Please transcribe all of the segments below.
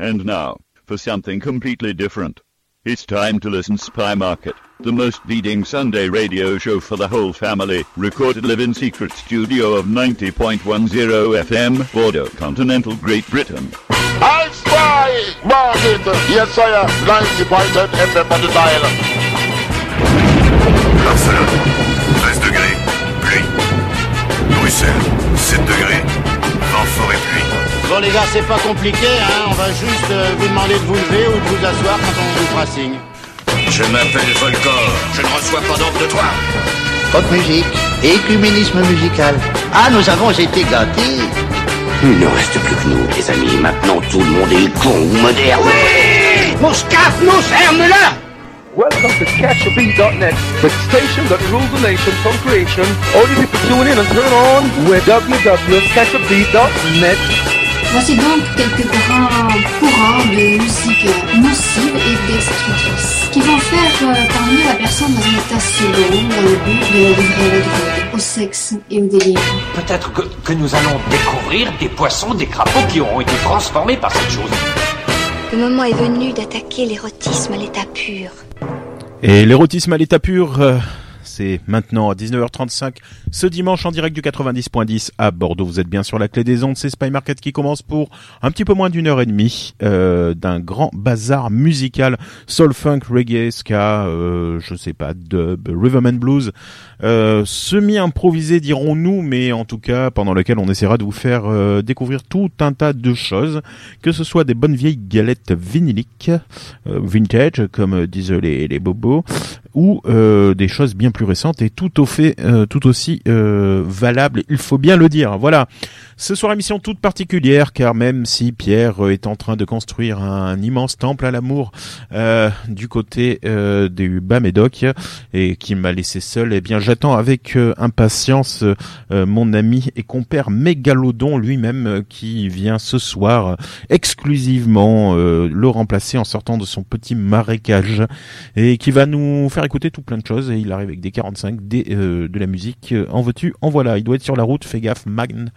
And now, for something completely different. It's time to listen Spy Market, the most leading Sunday radio show for the whole family, recorded live in secret studio of 90.10 FM, Bordeaux, continental Great Britain. I spy market, yes I am, 90.10 FM on the dial. Barcelone, 13 degrés, pluie. Bruxelles, 7 degrés, vent fort et pluie. Bon les gars, c'est pas compliqué, hein. On va juste euh, vous demander de vous lever ou de vous asseoir quand on vous fera signe. Je m'appelle Volcor, je ne reçois pas d'ordre de toi. Pop musique, écuménisme musical. Ah, nous avons été gâtés. Il ne reste plus que nous, les amis. Maintenant, tout le monde est con ou moderne. Mouscaf, nous ferme-la Welcome to CatchAbeat.net, the station that rules the nation from creation. All you people tune in and turn on with www.catchabeat.net. Voici donc quelques grands courants de musique nocive et destructrice qui vont faire euh, parvenir la personne dans un état second dans le but de la livrer à la drogue, au sexe et au délire. Peut-être que, que nous allons découvrir des poissons, des crapauds qui auront été transformés par cette chose. Le moment est venu d'attaquer l'érotisme à l'état pur. Et l'érotisme à l'état pur, euh, c'est maintenant à 19h35 ce dimanche en direct du 90.10 à Bordeaux. Vous êtes bien sur la clé des ondes, c'est Spy Market qui commence pour un petit peu moins d'une heure et demie euh, d'un grand bazar musical soul funk, reggae, ska, euh, je sais pas, dub, rhythm and blues, euh, semi-improvisé dirons-nous, mais en tout cas pendant lequel on essaiera de vous faire euh, découvrir tout un tas de choses, que ce soit des bonnes vieilles galettes vinyliques, euh, vintage comme disent les, les bobos, ou euh, des choses bien plus récentes et tout au fait euh, tout aussi valables, il faut bien le dire. Voilà. Ce soir émission toute particulière car même si Pierre est en train de construire un, immense temple à l'amour du côté du bas Médoc et qui m'a laissé seul, eh bien j'attends avec euh, impatience euh, mon ami et compère Mégalodon lui-même euh, qui vient ce soir exclusivement euh, le remplacer en sortant de son petit marécage et qui va nous faire écouter tout plein de choses. Il arrive avec des 45 des, euh, de la musique euh, en veux-tu en voilà. Il doit être sur la route fais gaffe Magne.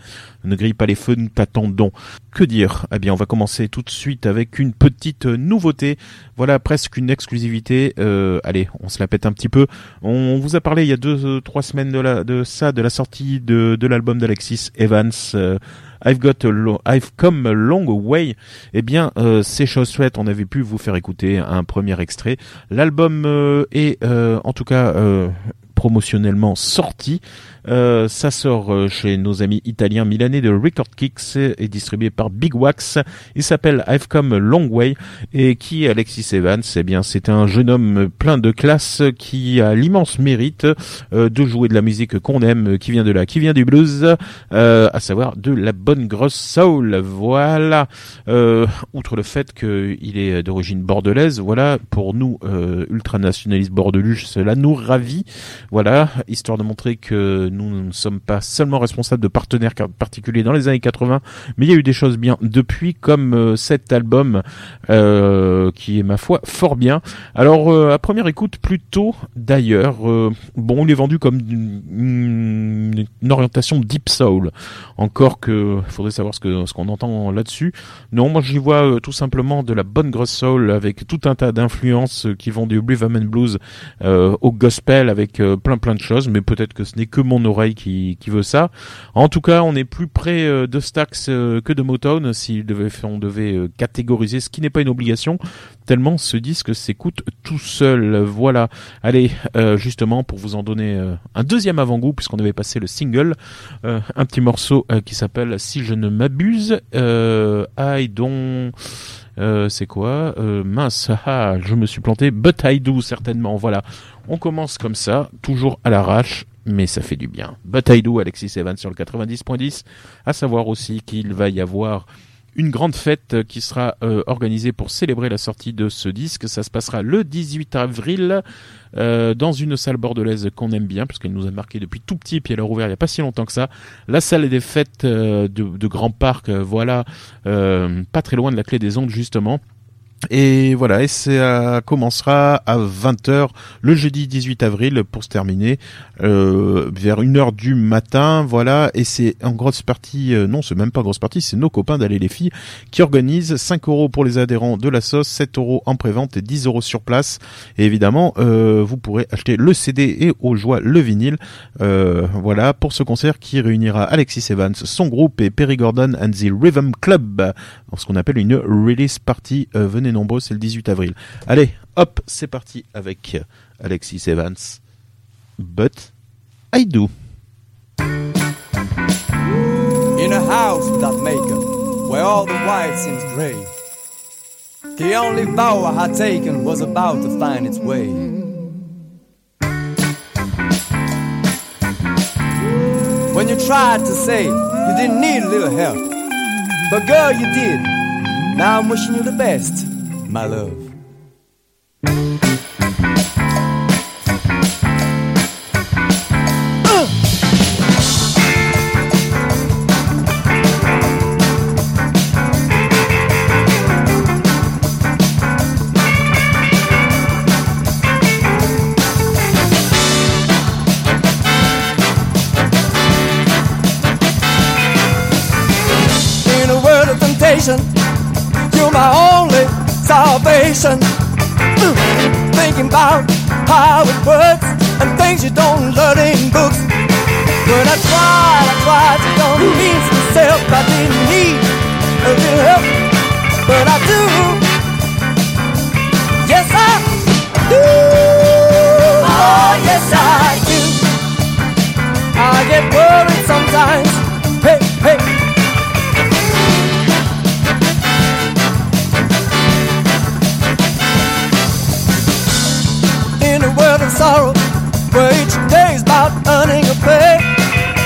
Ne grille pas les feux nous t'attendons. Que dire? Eh bien on va commencer tout de suite avec une petite nouveauté. Voilà presque une exclusivité euh, allez on se la pète un petit peu. On vous a parlé il y a deux euh, trois semaines de, la, ça de la sortie de, l'album d'Alexis Evans euh, I've got I've come a long way. Eh bien, euh, c'est chose faite. On avait pu vous faire écouter un premier extrait. L'album euh, est, en tout cas, promotionnellement sorti. Euh, ça sort euh, chez nos amis italiens milanais de Record Kicks et distribué par Big Wax. Il s'appelle I've Come Long Way et qui Alexis Evans? Eh bien, c'est un jeune homme plein de classe qui a l'immense mérite euh, de jouer de la musique qu'on aime, qui vient de là, qui vient du blues, à savoir de la bonne grosse soul. Voilà. Euh, outre le fait qu'il est d'origine bordelaise, voilà, pour nous ultranationalistes bordelus, cela nous ravit. Voilà, histoire de montrer que nous ne sommes pas seulement responsables de partenaires particuliers dans les années 80, mais il y a eu des choses bien depuis, comme euh, cet album euh, qui est ma foi fort bien. Alors euh, à première écoute plutôt d'ailleurs, bon il est vendu comme une, orientation deep soul. Encore que faudrait savoir ce ce qu'on entend là-dessus. Non, moi j'y vois tout simplement de la bonne grosse soul avec tout un tas d'influences qui vont du rhythm and blues au gospel avec plein plein de choses, mais peut-être que ce n'est que mon oreille qui, veut ça. En tout cas, on est plus près euh, de Stax euh, que de Motown si on devait euh, catégoriser, ce qui n'est pas une obligation, tellement ce disque s'écoute tout seul. Voilà. Allez, justement, pour vous en donner un deuxième avant-goût, puisqu'on avait passé le single, un petit morceau qui s'appelle Si je ne m'abuse, I don't... C'est quoi Mince, ah, je me suis planté. But I do certainement. Voilà, on commence comme ça, toujours à l'arrache, mais ça fait du bien. But I Alexis Evans sur le 90.10. À savoir aussi qu'il va y avoir une grande fête qui sera euh, organisée pour célébrer la sortie de ce disque. Ça se passera le 18 avril euh, dans une salle bordelaise qu'on aime bien, parce qu'elle nous a marqué depuis tout petit, puis elle a rouvert il n'y a pas si longtemps que ça. La salle des fêtes euh, de, de Grand Parc, voilà, pas très loin de la clé des ondes justement. Et voilà, et ça commencera à 20h le jeudi 18 avril pour se terminer euh, vers 1h du matin, voilà, et c'est en grosse partie, euh, non c'est même pas grosse partie, c'est nos copains d'aller les filles qui organisent 5 euros pour les adhérents de la sauce, 7 euros en prévente et 10 euros sur place. Et évidemment, euh, vous pourrez acheter le CD et aux joies le vinyle, euh, voilà, pour ce concert qui réunira Alexis Evans, son groupe et Perry Gordon and the Rhythm Club, dans ce qu'on appelle une release party. Euh, venez nombreux, c'est le 18 avril. Allez, hop, c'est parti avec Alexis Evans. But I do. In a house without makeup, where all the white seems gray. The only vow I had taken was about to find its way. When you tried to say you didn't need a little help, but girl, you did. Now I'm wishing you the best, my love. Temptation, you're my only salvation. Thinking about how it works and things you don't learn in books. When I tried, I tried to convince myself I didn't need a little help, but I do. Yes, I do. Oh, yes, I do. I get worried sometimes. In a world of sorrow where each day is about earning a pay.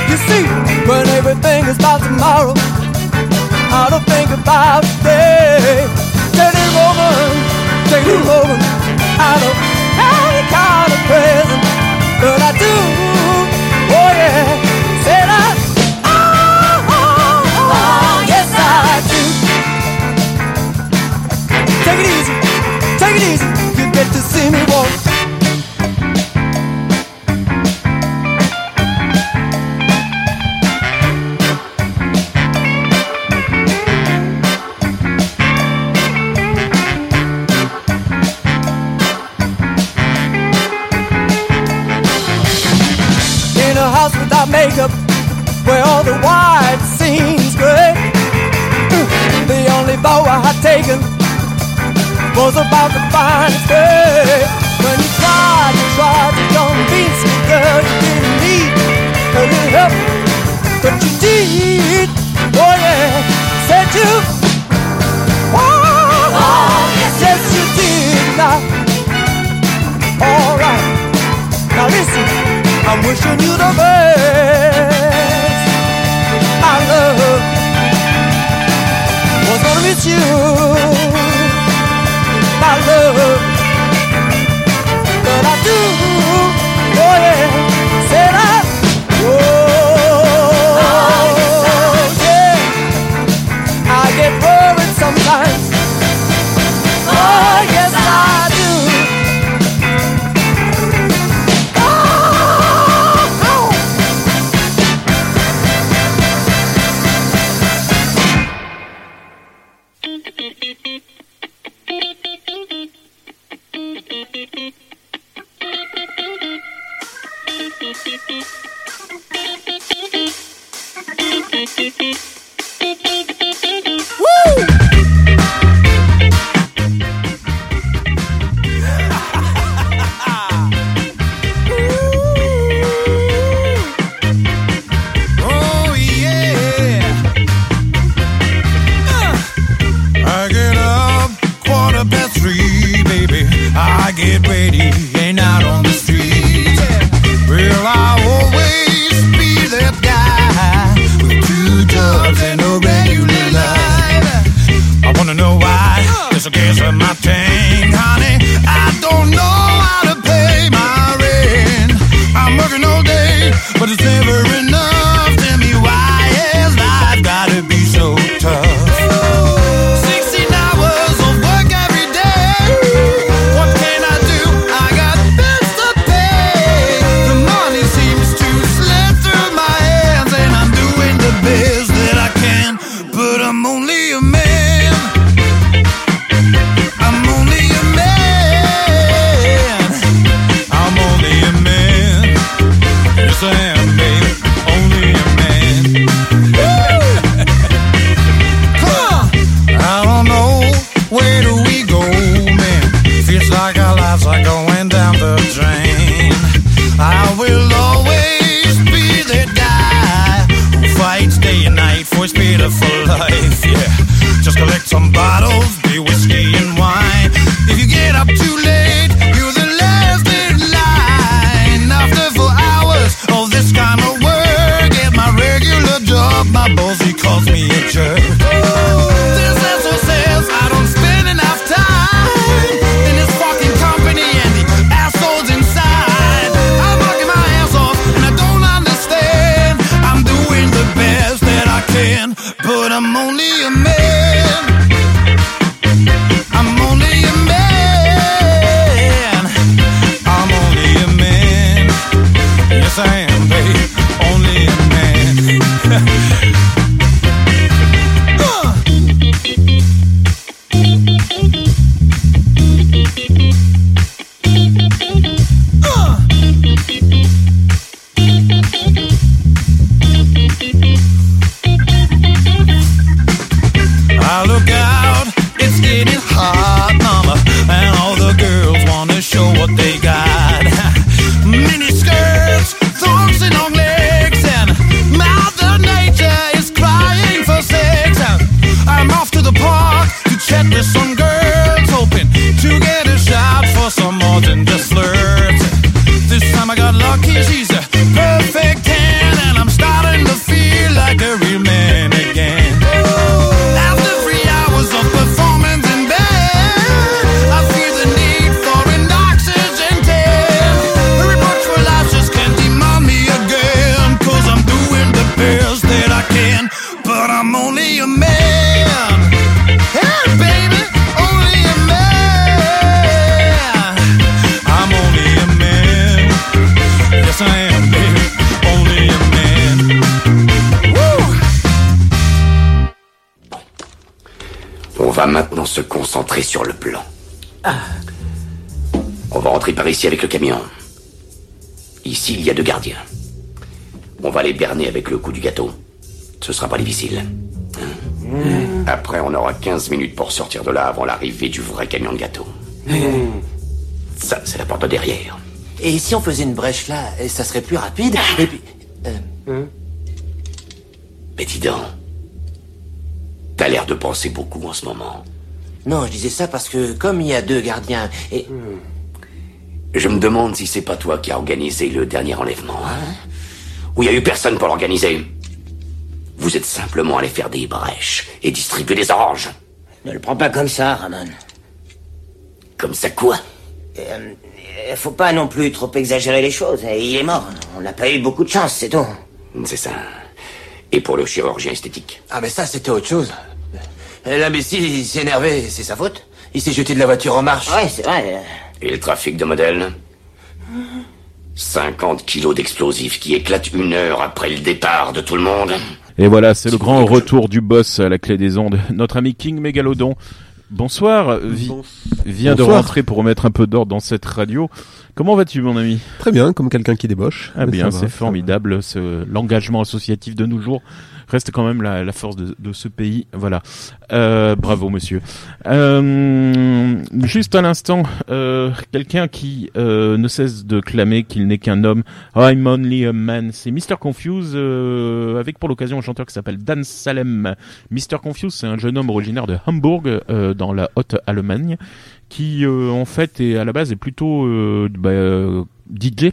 You see, when everything is about tomorrow, I don't think about today. Take it woman, take it woman, I don't have any kind of present, but I do. Oh yeah, said I. Oh, oh, oh, oh, yes I do. Take it easy, take it easy. You get to see me walk. Was about to find its way. When you tried, you tried to convince me, girl, you didn't need a little help, but you did. Oh yeah, said you. Oh, yes, yes, you did. Now, all right. Now listen, I'm wishing you the best. My love was gonna miss you. Love, but I do. Oh yeah, maintenant se concentrer sur le plan. On va rentrer par ici avec le camion. Ici, il y a deux gardiens. On va les berner avec le coup du gâteau. Ce sera pas difficile. Hein Après, on aura 15 minutes pour sortir de là avant l'arrivée du vrai camion de gâteau. Ça, c'est la porte de derrière. Et si on faisait une brèche là, et ça serait plus rapide Et puis. euh, Mais dis donc, t'as l'air de penser beaucoup en ce moment. Non, je disais ça parce que comme il y a deux gardiens, et. Je me demande si c'est pas toi qui as organisé le dernier enlèvement. Hein Ou il y a eu personne pour l'organiser Vous êtes simplement allé faire des brèches et distribuer des oranges. Ne le prends pas comme ça, Ramon. Comme ça quoi? Euh, faut pas non plus trop exagérer les choses. Et il est mort. On n'a pas eu beaucoup de chance, c'est tout. C'est ça. Et pour le chirurgien esthétique? Ah, mais ça, c'était autre chose. Euh, L'imbécile, il s'est énervé, c'est sa faute. Il s'est jeté de la voiture en marche. Ouais, c'est vrai. Et le trafic de modèles 50 kilos d'explosifs qui éclatent une heure après le départ de tout le monde Et voilà, c'est le grand retour du boss à la clé des ondes. Notre ami King Megalodon. Bonsoir, vi- vient de rentrer pour remettre un peu d'ordre dans cette radio. Comment vas-tu, mon ami? Très bien, comme quelqu'un qui débauche. Ah bien, c'est formidable. Ce- L'engagement associatif de nos jours reste quand même la, force de, ce pays. Voilà. Euh, bravo, monsieur. Euh, juste à l'instant, euh, quelqu'un qui euh, ne cesse de clamer qu'il n'est qu'un homme. I'm only a man. C'est Mr. Confuse euh, avec pour l'occasion un chanteur qui s'appelle Dan Salem. Mr. Confuse, c'est un jeune homme originaire de Hambourg, euh, dans la Haute-Allemagne, qui euh, en fait est à la base est plutôt bah, DJ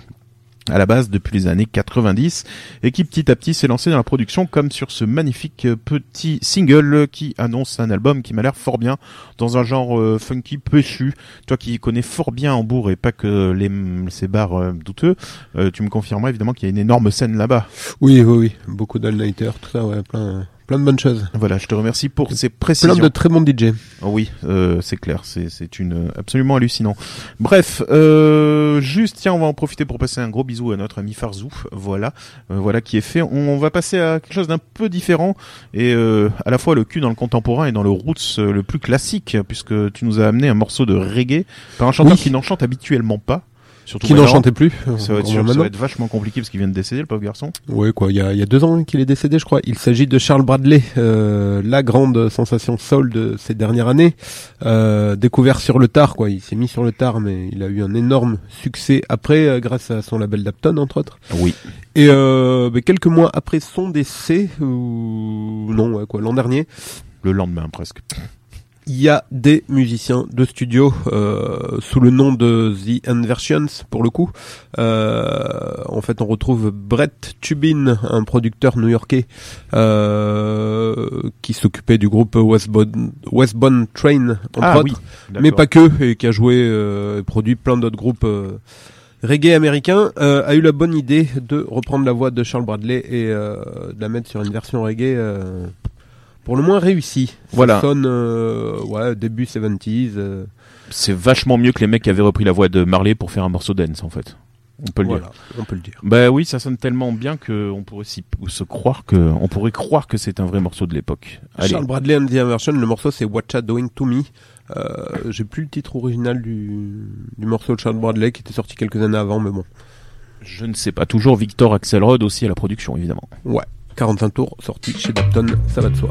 à la base depuis les années 90 et qui petit à petit s'est lancé dans la production comme sur ce magnifique euh, petit single qui annonce un album qui m'a l'air fort bien dans un genre euh, funky péchu. Toi qui connais fort bien Hambourg et pas que les, ces bars euh, douteux, euh, tu me confirmeras évidemment qu'il y a une énorme scène là-bas. Oui, oui, oui. Beaucoup d'all-nighters, tout ça, ouais, plein, plein de bonnes choses. Voilà, je te remercie pour ces précisions. Plein de très bons DJ. Oh oui, euh, c'est clair, c'est c'est une absolument hallucinant. Bref, euh, juste tiens, on va en profiter pour passer un gros bisou à notre ami Farzou. Voilà, euh, voilà qui est fait. On, on va passer à quelque chose d'un peu différent et euh, à la fois le cul dans le contemporain et dans le roots euh, le plus classique, puisque tu nous as amené un morceau de reggae par un chanteur Oui. qui n'en chante habituellement pas. Surtout Qui n'en chantait plus, Ça va, être encore sûr- ça maintenant. va être vachement compliqué parce qu'il vient de décéder, le pauvre garçon. Ouais, quoi. Il y a, il y a deux ans qu'il est décédé, je crois. Il s'agit de Charles Bradley, euh, la grande sensation soul de ces dernières années. Euh, découvert sur le tard, quoi. Il s'est mis sur le tard, mais il a eu un énorme succès après, euh, grâce à son label Dapton, entre autres. Oui. Et euh, mais quelques mois après son décès, ou non, ouais, quoi, l'an dernier. Le lendemain, presque. Il y a des musiciens de studio euh, sous le nom de The Inversions pour le coup. Euh, en fait, on retrouve Brett Tubin, un producteur new-yorkais euh, qui s'occupait du groupe Westbound Train entre Ah autres, oui, mais pas que, et qui a joué euh, et produit plein d'autres groupes. euh, reggae américains, euh, a eu la bonne idée de reprendre la voix de Charles Bradley et euh, de la mettre sur une version reggae euh, pour le moins réussie. Ça Voilà. sonne euh, ouais, début 70s. euh, C'est vachement mieux que les mecs qui avaient repris la voix de Marley pour faire un morceau dance en fait. On peut le Voilà, dire. on peut le dire. Bah oui, ça sonne tellement bien que on pourrait s'y- se croire que on pourrait croire que c'est un vrai morceau de l'époque. Charles Bradley and the Inversion, le morceau c'est Whatcha Doing to Me. Euh, J'ai plus le titre original du, du morceau de Charles Bradley qui était sorti quelques années avant, mais bon. Je ne sais pas. Toujours Victor Axelrod aussi à la production évidemment. Ouais, 45 tours, sorti chez Dapton, ça va de soi.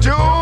You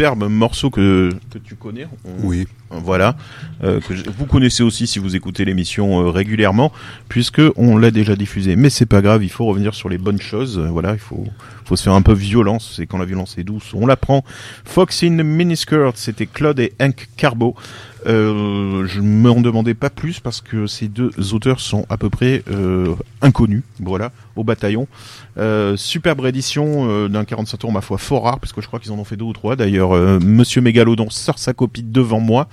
superbe morceau que, que tu connais. On- Oui. Voilà. Que vous connaissez aussi si vous écoutez l'émission euh, régulièrement, puisque on l'a déjà diffusé. Mais c'est pas grave, il faut revenir sur les bonnes choses. Voilà, il faut, faut se faire un peu violence. C'est quand la violence est douce, on la prend. Fox in Miniskirt, c'était Claude et Hank Carbo. Euh, je m'en demandais pas plus parce que ces deux auteurs sont à peu près euh, inconnus, voilà, au bataillon. Superbe édition d'un 45 tours, ma foi, fort rare, parce que je crois qu'ils en ont fait deux ou trois. D'ailleurs, Monsieur Mégalodon sort sa copie devant moi,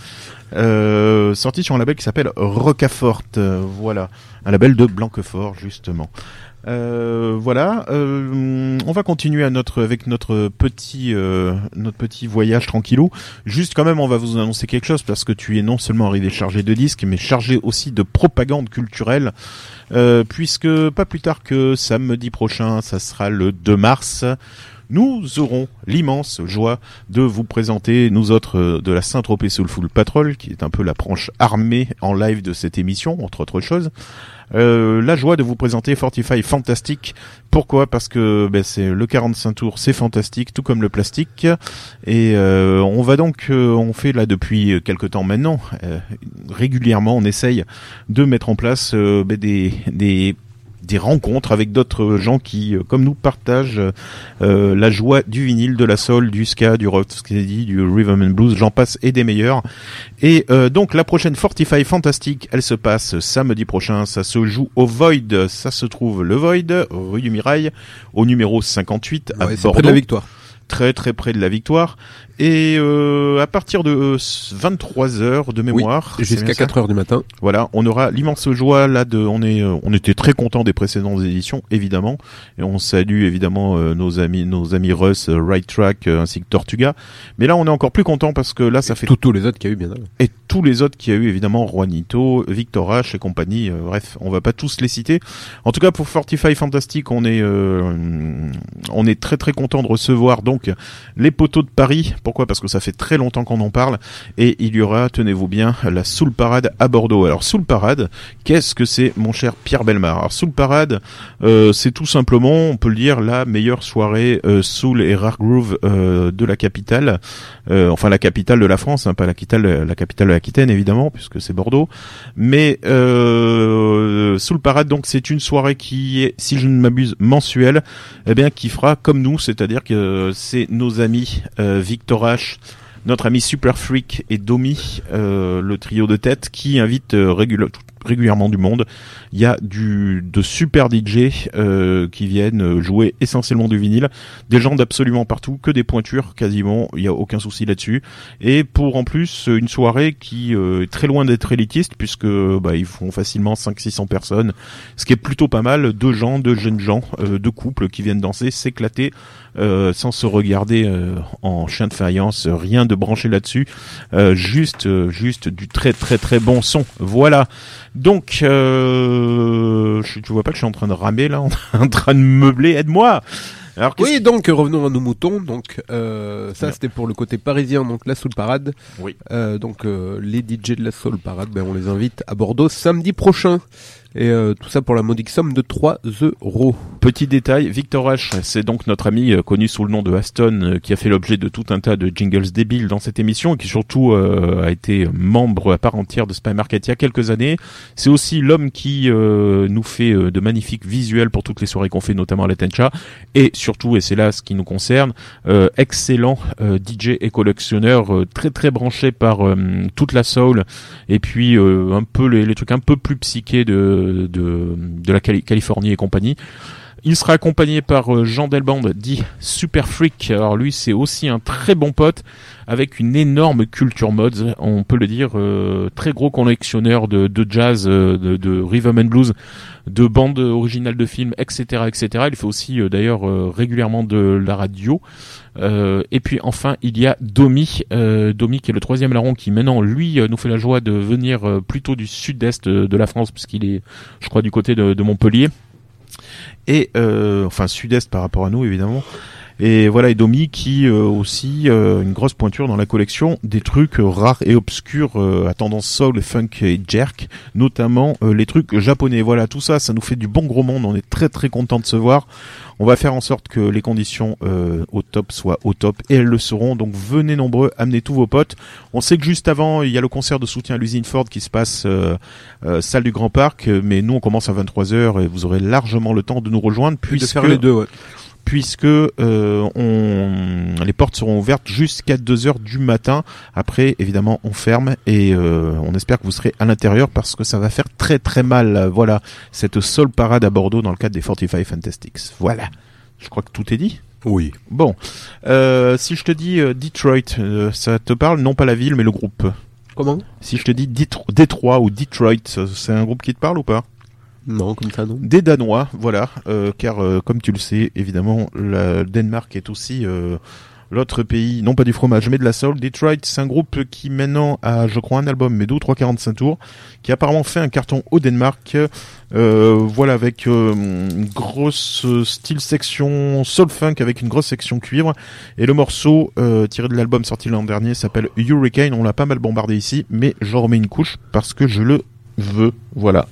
euh, sorti sur un label qui s'appelle Rocafort. euh, voilà, un label de Blanquefort, justement. Euh, voilà, euh, on va continuer à notre avec notre petit euh, notre petit voyage tranquillou. Juste quand même, on va vous annoncer quelque chose parce que tu es non seulement arrivé chargé de disques, mais chargé aussi de propagande culturelle, euh, puisque pas plus tard que samedi prochain, ça sera le 2 mars. Nous aurons l'immense joie de vous présenter, nous autres euh, de la Saint-Tropez Soulful Patrol, qui est un peu la branche armée en live de cette émission, entre autres choses. Euh, la joie de vous présenter Fortify Fantastic. Pourquoi? Parce que ben, c'est le 45 tours, c'est fantastique, tout comme le plastique. Et euh, on va donc, on fait là depuis quelques temps maintenant, régulièrement, on essaye de mettre en place ben, des, des des rencontres avec d'autres gens qui, euh, comme nous, partagent euh, la joie du vinyle, de la soul, du ska, du rock, du rhythm and blues, j'en passe et des meilleurs. Et euh, donc la prochaine Fortify Fantastique, elle se passe samedi prochain, ça se joue au Void, ça se trouve le Void, rue du Mirail, au numéro 58 à Ouais, c'est Bordeaux. près de la victoire. Très très près de la victoire. Et euh, à partir de 23 heures de mémoire, Oui, jusqu'à bien ça 4 heures du matin. voilà, on aura l'immense joie là de, on est, euh, on était très contents des précédentes éditions, évidemment, et on salue évidemment euh, nos amis, nos amis Russ, euh, Right Track, euh, ainsi que Tortuga. Mais là, on est encore plus content parce que là, ça fait Tous tous les autres qu'il y a eu bien avant. et tous les autres qu'il y a eu évidemment Juanito, Victor H et compagnie. euh, bref, on va pas tous les citer. En tout cas, pour Fortify Fantastic, on est, euh, on est très très content de recevoir donc les poteaux de Paris. Pourquoi Parce que ça fait très longtemps qu'on en parle. Et il y aura, tenez-vous bien, la Soul Parade à Bordeaux. Alors Soul Parade, qu'est-ce que c'est, mon cher Pierre Belmar? Alors Soul Parade, euh, c'est tout simplement, on peut le dire, la meilleure soirée euh, Soul et Rare Groove euh, de la capitale. Enfin la capitale de la France, hein, pas la capitale, la capitale de l'Aquitaine évidemment, puisque c'est Bordeaux. Mais Soul Parade, donc c'est une soirée qui est, si je ne m'abuse, mensuelle, eh bien qui fera comme nous, c'est-à-dire que c'est nos amis Victor Notre ami Super Freak et Domi, euh, le trio de tête, qui invite euh, régul- régulièrement du monde. Il y a du de super DJ euh, qui viennent euh, jouer essentiellement du vinyle, des gens d'absolument partout, que des pointures quasiment, il y a aucun souci là-dessus. Et pour en plus une soirée qui euh, est très loin d'être élitiste puisque bah, ils font facilement 500-600 personnes, ce qui est plutôt pas mal, deux gens, deux jeunes gens, deux couples qui viennent danser, s'éclater euh, sans se regarder euh, en chien de faïence, rien de branché là-dessus, euh, juste euh, juste du très très très bon son. Voilà. Donc euh, je, tu vois pas que je suis en train de ramer là, en train de meubler, aide-moi. Alors Oui, donc revenons à nos moutons. Donc euh, ça, c'était pour le côté parisien, donc la Soul Parade. Oui. Euh, donc euh, les DJ de la Soul Parade, ben, on les invite à Bordeaux samedi prochain. Et euh, tout ça pour la modique somme de 3 euros. Petit détail, Victor H, c'est donc notre ami euh, connu sous le nom de Aston, euh, qui a fait l'objet de tout un tas de jingles débiles dans cette émission et qui surtout euh, a été membre à part entière de Spy Market il y a quelques années. C'est aussi l'homme qui euh, nous fait euh, de magnifiques visuels pour toutes les soirées qu'on fait, notamment à la Tencha. Et surtout, et c'est là ce qui nous concerne, euh, excellent DJ et collectionneur, très très branché par toute la soul et puis un peu les, les trucs un peu plus psychés de de, de la Cali- Californie et compagnie. Il sera accompagné par euh, Jean Delband, dit Super Freak. Alors lui, c'est aussi un très bon pote avec une énorme culture mods, on peut le dire, euh, très gros collectionneur de, jazz, euh, de, de rhythm and blues, de bandes originales de films, etc., etc. Il fait aussi d'ailleurs régulièrement de la radio. Et puis enfin, il y a Domi, Domi qui est le troisième larron qui maintenant lui nous fait la joie de venir plutôt du sud-est de la France puisqu'il est, je crois, du côté de Montpellier et euh, enfin sud-est par rapport à nous évidemment. Et voilà, et Domi qui euh, aussi euh, une grosse pointure dans la collection des trucs euh, rares et obscurs euh, à tendance soul, funk et jerk, notamment euh, les trucs japonais. Voilà, tout ça, ça nous fait du bon gros monde. On est très très content de se voir. On va faire en sorte que les conditions euh, au top soient au top et elles le seront. Donc venez nombreux, amenez tous vos potes. On sait que juste avant, il y a le concert de soutien à l'usine Ford qui se passe euh, euh, salle du Grand Parc, mais nous on commence à 23h et vous aurez largement le temps de nous rejoindre Puis de faire les deux, ouais. Puisque euh, on, les portes seront ouvertes jusqu'à 2 heures du matin. Après, évidemment, on ferme et euh, on espère que vous serez à l'intérieur parce que ça va faire très très mal. Voilà, cette seule parade à Bordeaux dans le cadre des 45 Fantastics. Voilà. Je crois que tout est dit. Oui. Bon, euh, si je te dis euh, Detroit, euh, ça te parle non pas la ville mais le groupe. Comment? Si je te dis Détro- Détroit ou Detroit, c'est un groupe qui te parle ou pas? Non, comme ça, non. des Danois, voilà, euh, car euh, comme tu le sais, évidemment, le Danemark est aussi euh, l'autre pays, non pas du fromage, mais de la soul. Detroit, c'est un groupe qui maintenant a, je crois, un album, mais deux ou trois 45 tours, qui a apparemment fait un carton au Danemark, euh, voilà, avec euh, une grosse style section soul funk, avec une grosse section cuivre. Et le morceau euh, tiré de l'album sorti l'an dernier s'appelle Hurricane. On l'a pas mal bombardé ici, mais j'en remets une couche parce que je le veux, voilà.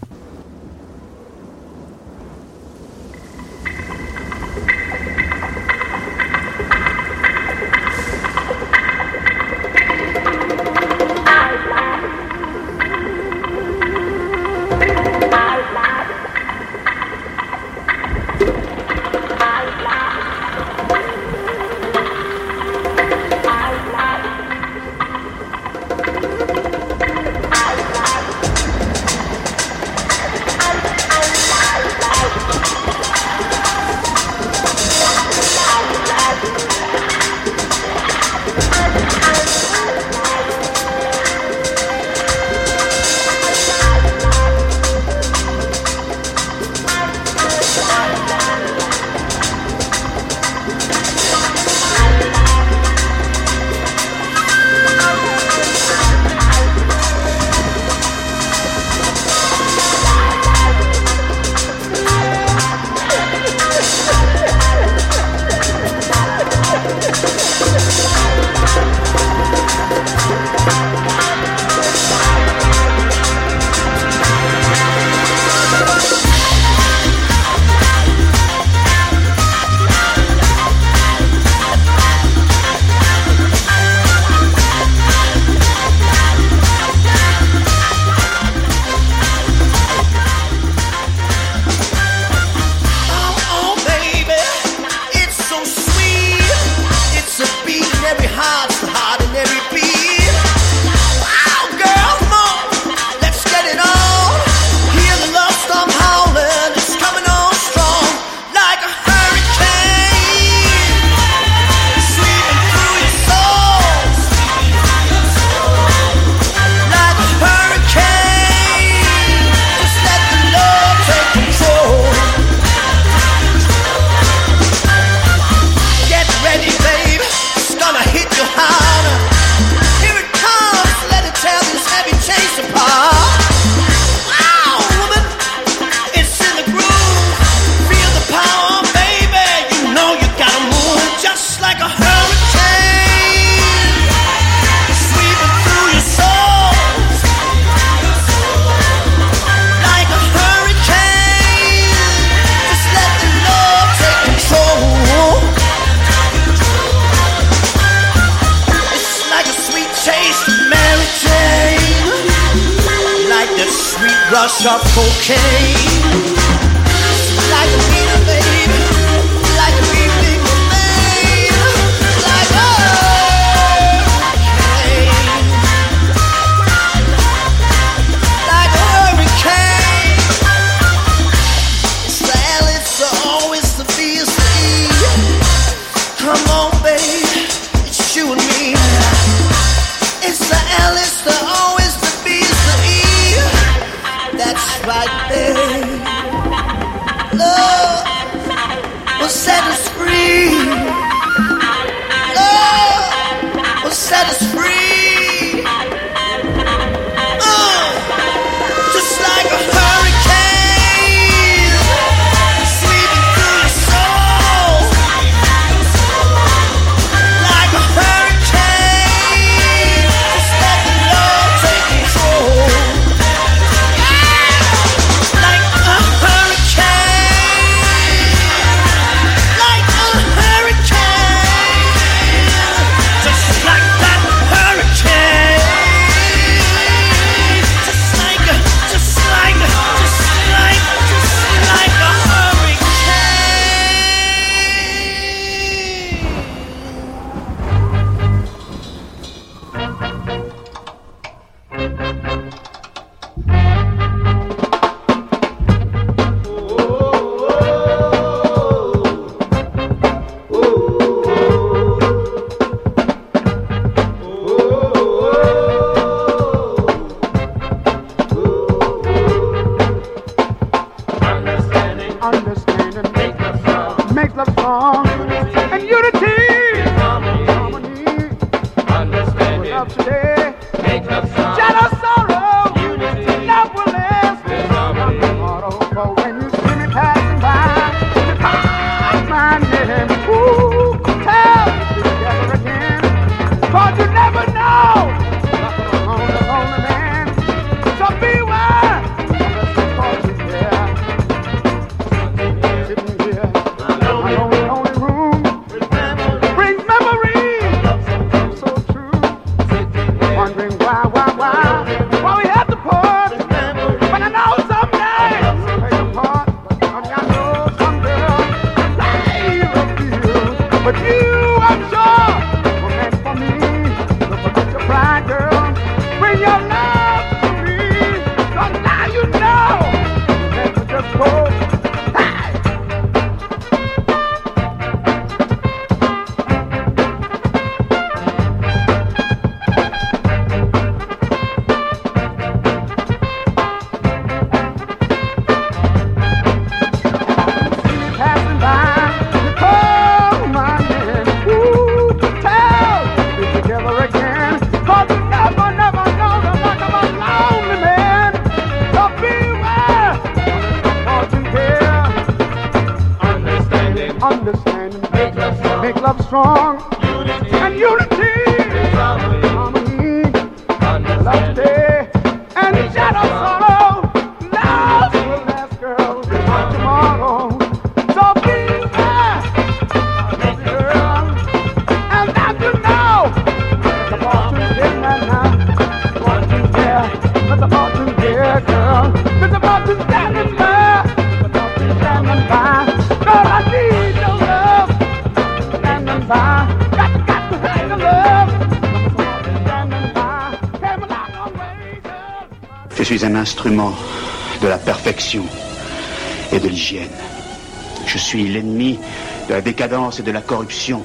Suis l'ennemi de la décadence et de la corruption.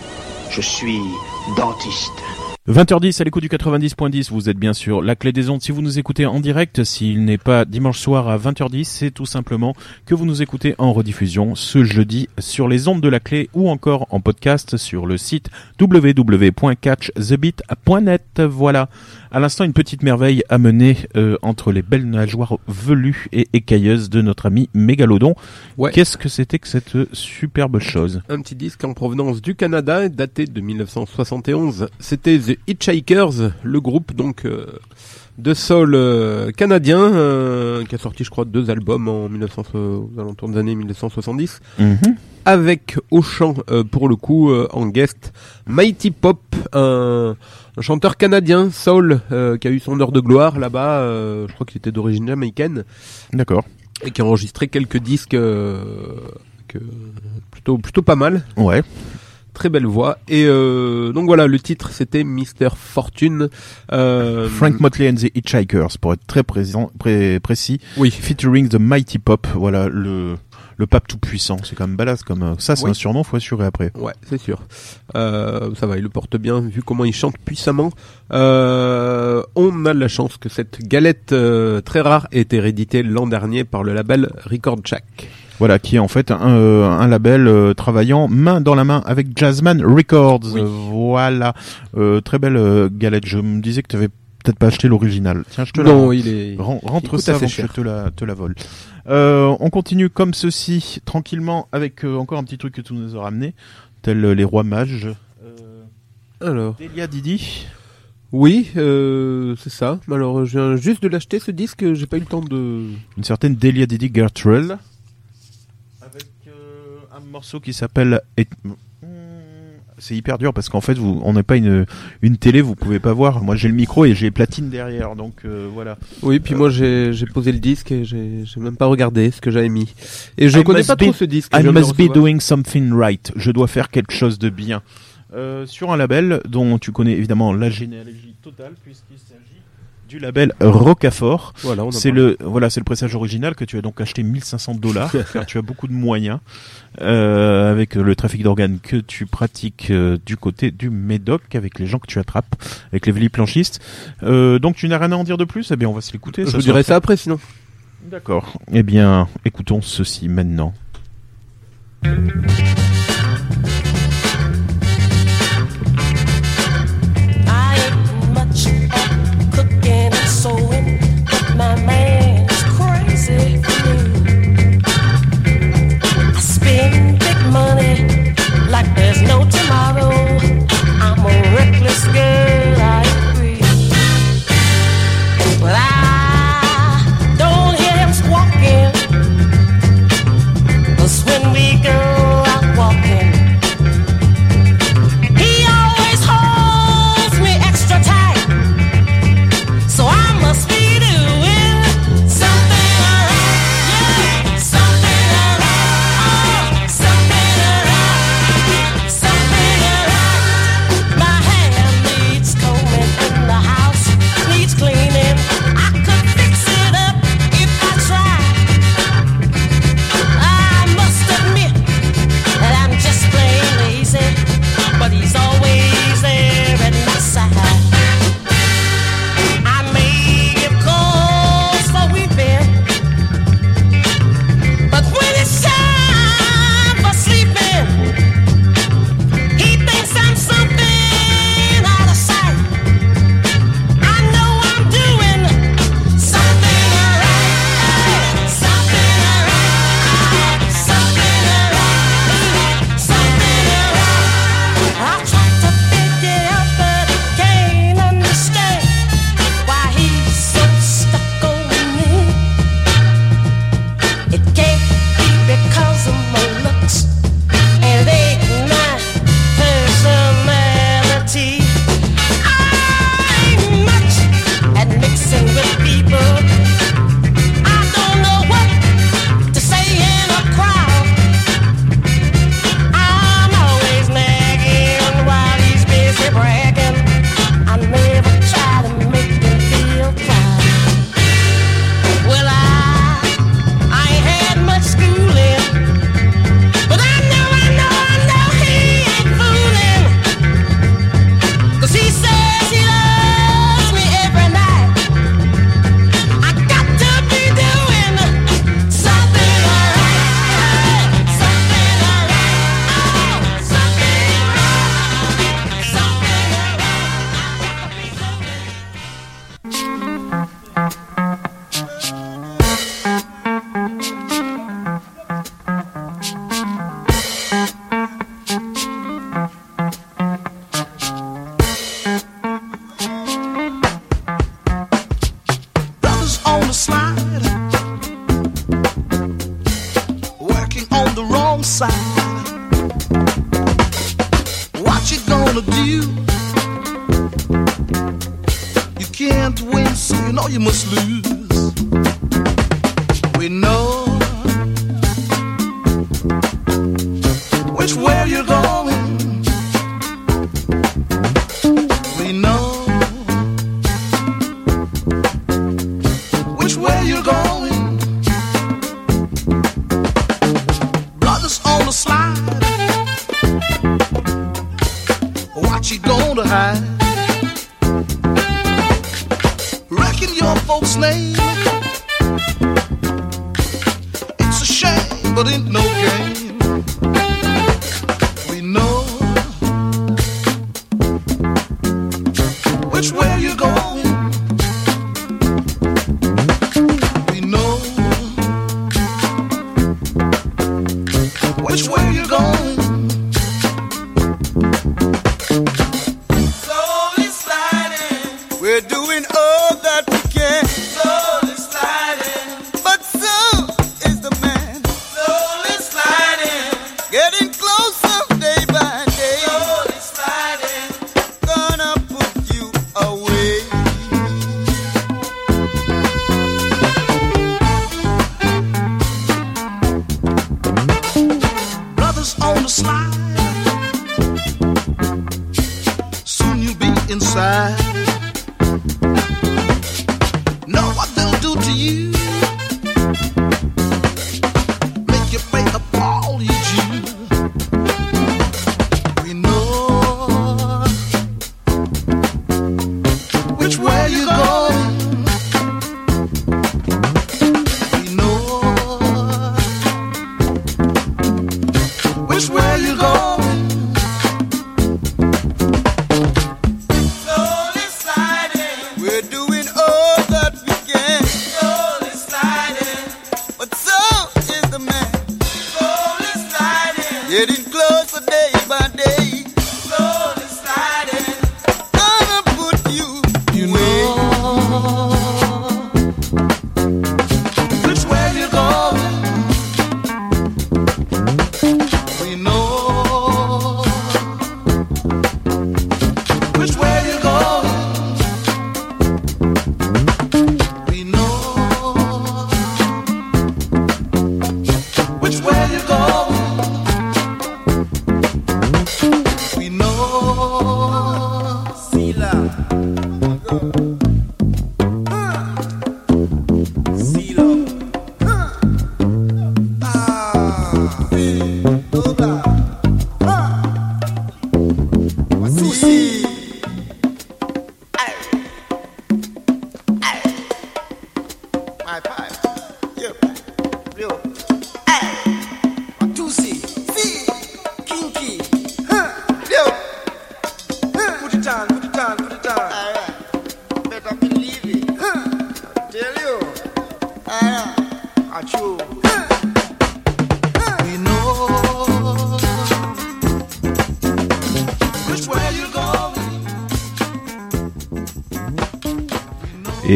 Je suis dentiste. 20h10 à l'écoute du 90.10, vous êtes bien sûr la clé des ondes. Si vous nous écoutez en direct, s'il n'est pas dimanche soir à 20h10, c'est tout simplement que vous nous écoutez en rediffusion ce jeudi sur les ondes de la clé ou encore en podcast sur le site www.catchthebit.net. Voilà. À l'instant, une petite merveille à mener euh, entre les belles nageoires velues et écailleuses de notre ami Mégalodon. Qu'est-ce que c'était que cette superbe chose? Un petit disque en provenance du Canada, daté de 1971. C'était The Hitchhikers, le groupe donc euh, de soul euh, canadien euh, qui a sorti, je crois, deux albums en 1900, aux alentours des années 1970. Mhm. Avec au chant, pour le coup, en guest, Mighty Pop, un, un chanteur canadien, soul, qui a eu son heure de gloire là-bas. je crois qu'il était d'origine jamaïcaine. D'accord. Et qui a enregistré quelques disques que, plutôt, plutôt pas mal. Ouais. Très belle voix. Et euh, donc voilà, le titre c'était Mr. Fortune. Euh, Frank Motley and the Hitchhikers, pour être très présent, pré- précis. Oui. Featuring the Mighty Pop, voilà, le, le pape tout puissant. C'est quand même badass comme, euh, ça c'est Oui. un surnom, faut assurer après. Ouais, c'est sûr. Euh, ça va, il le porte bien vu comment il chante puissamment. Euh, on a la chance que cette galette euh, très rare ait été rééditée l'an dernier par le label Record Shack. Voilà, qui est en fait un, euh, un label euh, travaillant main dans la main avec Jazzman Records. Voilà, Euh, très belle euh, galette. Je me disais que tu avais peut-être pas acheté l'original. Tiens, je te la Non, rends. il est- Ren- il rentre coûte ça avant que je te la, te la vole. Euh, on continue comme ceci, tranquillement, avec euh, encore un petit truc que tu nous as ramené, tel euh, les rois mages. Alors. Delia Didi. Oui, euh, c'est ça. Alors, je viens juste de l'acheter ce disque, j'ai pas eu le temps de. Une certaine Delia Didi Gertrude. Morceau qui s'appelle. C'est hyper dur parce qu'en fait, vous, on n'est pas une, une télé, vous pouvez pas voir. Moi, j'ai le micro et j'ai platine derrière, donc euh, voilà. Oui, puis moi j'ai posé le disque et j'ai même pas regardé ce que j'avais mis. Et je I connais pas be- trop ce disque. I must be doing something right. Je dois faire quelque chose de bien. Euh, sur un label dont tu connais évidemment la généalogie totale puisqu'il s'agit du label Rocafort. Voilà, c'est le voilà, c'est le pressage original que tu as donc acheté 1500 dollars car tu as beaucoup de moyens euh, avec le trafic d'organes que tu pratiques euh, du côté du Médoc avec les gens que tu attrapes avec les planchistes. Euh, donc tu n'as rien à en dire de plus? Eh bien, on va se l'écouter. Je vous dirai ça après sinon. D'accord. Eh bien, écoutons ceci maintenant.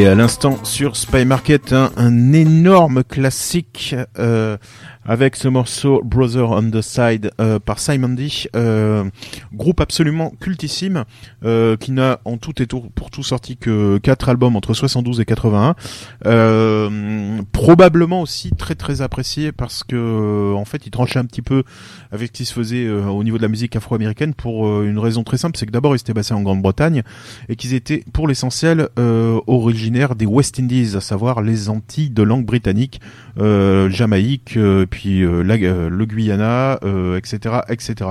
Et à l'instant sur Spy Market, un, un énorme classique euh, avec ce morceau Brother on the Side euh, par Simon D, euh, groupe absolument cultissime euh, qui n'a en tout et pour tout sorti que quatre albums entre 72 et 81, euh, probablement aussi très très apprécié parce que euh, en fait il tranchait un petit peu avec ce qui se faisait euh, au niveau de la musique afro-américaine pour euh, une raison très simple, c'est que d'abord ils étaient basés en Grande-Bretagne et qu'ils étaient pour l'essentiel originaires des West Indies, à savoir les Antilles de langue britannique, Jamaïque, puis la- le Guyana, etc., etc.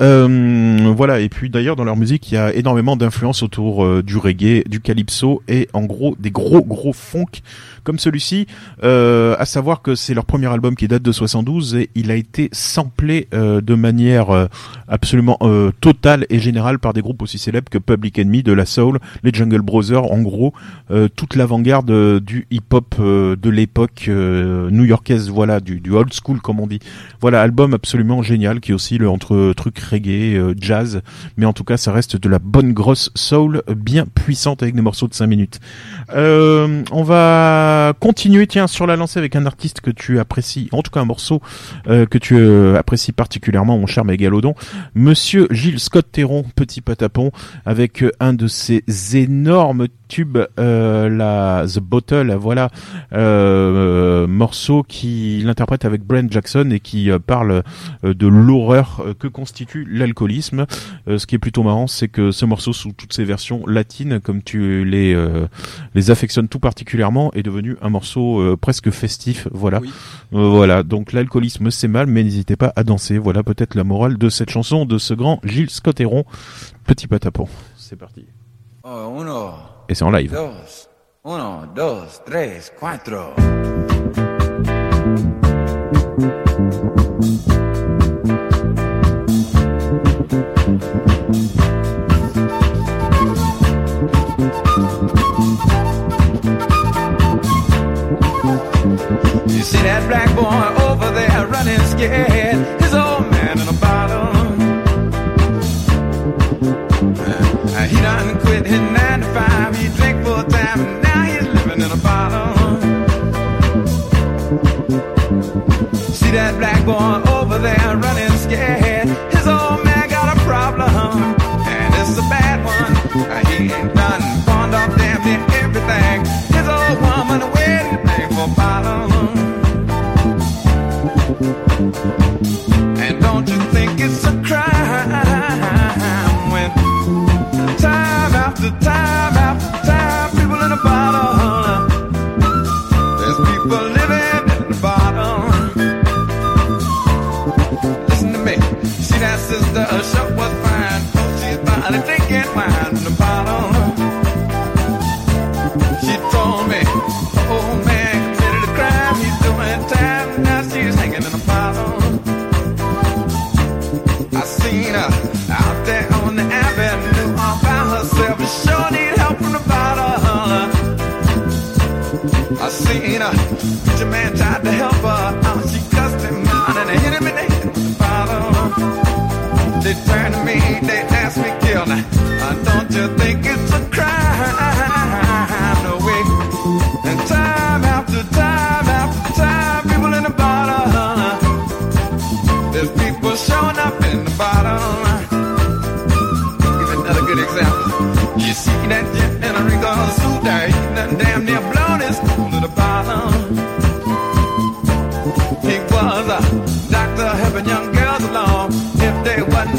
Euh, voilà, et puis d'ailleurs dans leur musique, il y a énormément d'influences autour euh, du reggae, du calypso et en gros des gros gros funk comme celui-ci. Euh, à savoir que c'est leur premier album qui date de 72 et il a été samplé euh, de manière absolument totale et générale par des groupes aussi célèbres que Public Enemy, de la Soul, les Jungle Brothers, en gros toute l'avant-garde du hip-hop de l'époque new-yorkaise, voilà, du, du old school comme on dit. Voilà, album absolument génial qui oscille entre trucs reggae, euh, jazz, mais en tout cas ça reste de la bonne grosse soul bien puissante avec des morceaux de 5 minutes. Euh, on va continuer tiens sur la lancée avec un artiste que tu apprécies, en tout cas un morceau euh, que tu apprécies particulièrement, mon cher mégalodon, Monsieur Gilles Scott Terron, petit patapon, avec un de ses énormes tube euh, la The Bottle voilà euh, morceau qu'il interprète avec Brent Jackson et qui euh, parle euh, de l'horreur euh, que constitue l'alcoolisme. Ce qui est plutôt marrant c'est que ce morceau sous toutes ses versions latines comme tu les les affectionnes tout particulièrement est devenu un morceau presque festif voilà. Voilà donc l'alcoolisme c'est mal mais n'hésitez pas à danser. Voilà peut-être la morale de cette chanson de ce grand Gilles Scotteron. Petit patapon c'est parti. Oh, on a... Et c'est en live. Dos, uno, dos, tres, cuatro. You see that black boy over there running scared? that black boy. sister, her shop was fine. She's finally drinking wine from the bottle. She told me, oh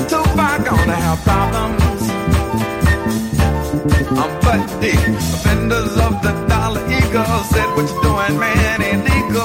Too far, I gonna have problems, I'm butt deep. Offenders of the dollar eagle said, what you doing, man, Illegal."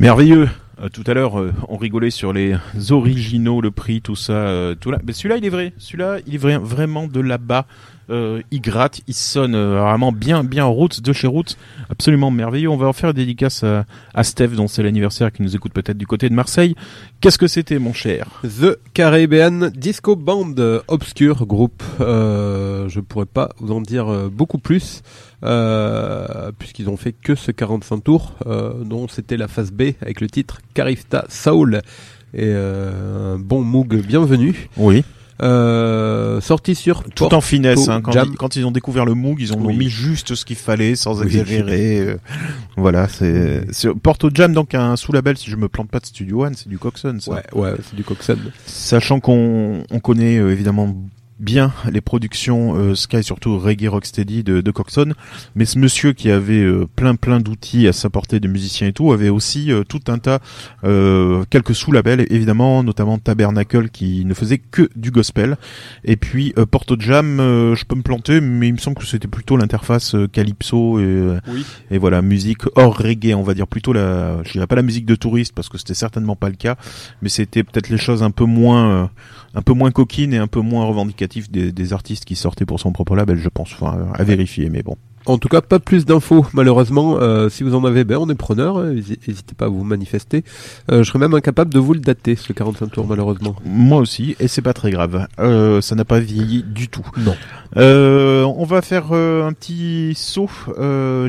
Merveilleux. Euh, tout à l'heure, euh, on rigolait sur les originaux, le prix, tout ça, euh, tout là. Mais celui-là, il est vrai. Celui-là, il est vrai, vraiment de là-bas. Il gratte, il sonne vraiment bien, bien Roots de chez Roots. Absolument merveilleux. On va en faire une dédicace à, à Steph, dont c'est l'anniversaire, qui nous écoute peut-être du côté de Marseille. Qu'est-ce que c'était, mon cher? The Caribbean Disco Band, obscur groupe. Euh, je pourrais pas vous en dire beaucoup plus, euh, puisqu'ils ont fait que ce 45 tours, euh, dont c'était la phase B avec le titre Carifta Soul. Et euh, un bon Moog bienvenue. Oui. Euh, sorti sur Tout en finesse. Hein, quand, ils, quand ils ont découvert le Moog, ils ont Oui. mis juste ce qu'il fallait, sans exagérer. euh, voilà, c'est- Porto Jam, donc un sous-label, si je me plante pas de Studio One, c'est du Coxon, ça. Ouais, ouais, c'est du Coxon. Sachant qu'on on connaît euh, évidemment bien les productions euh, Sky, surtout Reggae Rocksteady de, de Coxon, mais ce monsieur qui avait euh, plein plein d'outils à sa portée de musiciens et tout, avait aussi euh, tout un tas, euh, quelques sous-labels évidemment, notamment Tabernacle qui ne faisait que du gospel, et puis euh, Porto Jam, euh, je peux me planter, mais il me semble que c'était plutôt l'interface euh, Calypso et, Oui. et voilà, musique hors reggae, on va dire plutôt la, je dirais pas la musique de touriste parce que c'était certainement pas le cas, mais c'était peut-être les choses un peu moins, euh, un peu moins coquines et un peu moins revendicatives des, des artistes qui sortaient pour son propre label, je pense, enfin, à vérifier, mais bon. En tout cas, pas plus d'infos, malheureusement. Euh, si vous en avez, ben, on est preneur. hein, N'hésitez pas à vous manifester. Euh, je serais même incapable de vous le dater, ce 45 tours, malheureusement. Moi aussi, et c'est pas très grave. Euh, ça n'a pas vieilli du tout. Non. On va faire un petit saut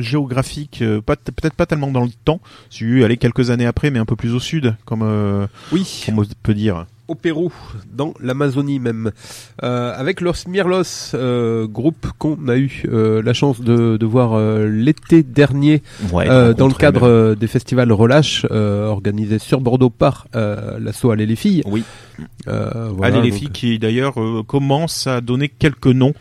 géographique, pas peut-être pas tellement dans le temps, si aller quelques années après, mais un peu plus au sud, comme Oui. comme on peut dire. Au Pérou, dans l'Amazonie même, euh, avec Los Mirlos, euh, groupe qu'on a eu euh, la chance de, de voir euh, l'été dernier Ouais, euh, dans le cadre euh, des festivals Relâche euh, organisés sur Bordeaux par euh, l'asso Aller les filles. Oui. Euh, voilà, Allez les donc- filles qui d'ailleurs euh, commence à donner quelques noms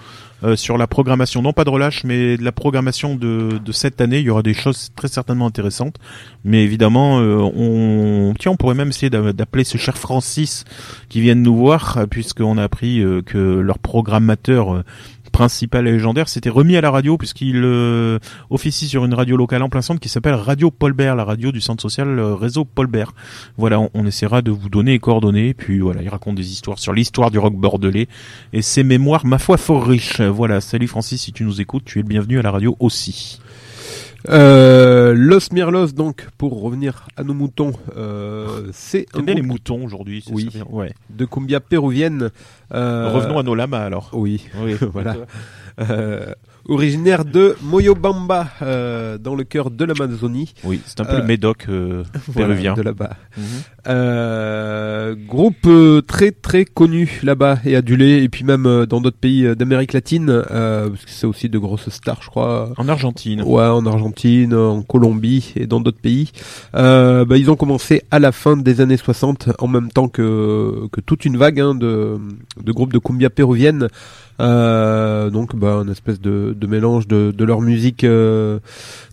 euh, sur la programmation, non pas de relâche, mais de la programmation de, de cette année. Il y aura des choses très certainement intéressantes, mais évidemment, euh, on tiens, on pourrait même essayer d'a- d'appeler ce cher Francis qui viennent nous voir, puisqu'on a appris euh, que leur programmateur euh, principal et légendaire s'était remis à la radio puisqu'il euh, officie sur une radio locale en plein centre qui s'appelle Radio Paulbert, la radio du centre social euh, réseau Paulbert. Voilà, on, on essaiera de vous donner les coordonnées, puis voilà, il raconte des histoires sur l'histoire du rock bordelais et ses mémoires, ma foi, fort riches. Voilà, salut Francis, si tu nous écoutes, tu es le bienvenu à la radio aussi. Euh, Los Mirlos, donc, pour revenir à nos moutons, euh, c'est un bien les moutons aujourd'hui c'est Oui. ça Ouais. de cumbia péruvienne. euh, Revenons à nos lamas alors. Oui, Oui. voilà. Euh, originaire de Moyobamba, euh, dans le cœur de l'Amazonie. Oui, c'est un peu Euh, le médoc euh, Voilà, péruvien. de là-bas. Euh, groupe euh, très très connu là-bas et adulé, et puis même euh, dans d'autres pays euh, d'Amérique latine, euh, parce que c'est aussi de grosses stars, je crois. En Argentine. Ouais, en Argentine, en Colombie et dans d'autres pays. Euh, bah, ils ont commencé à la fin des années 60, en même temps que, que toute une vague hein, de, de groupes de cumbia péruvienne. Euh, donc, bah, une espèce de, de mélange de, de leur musique, euh,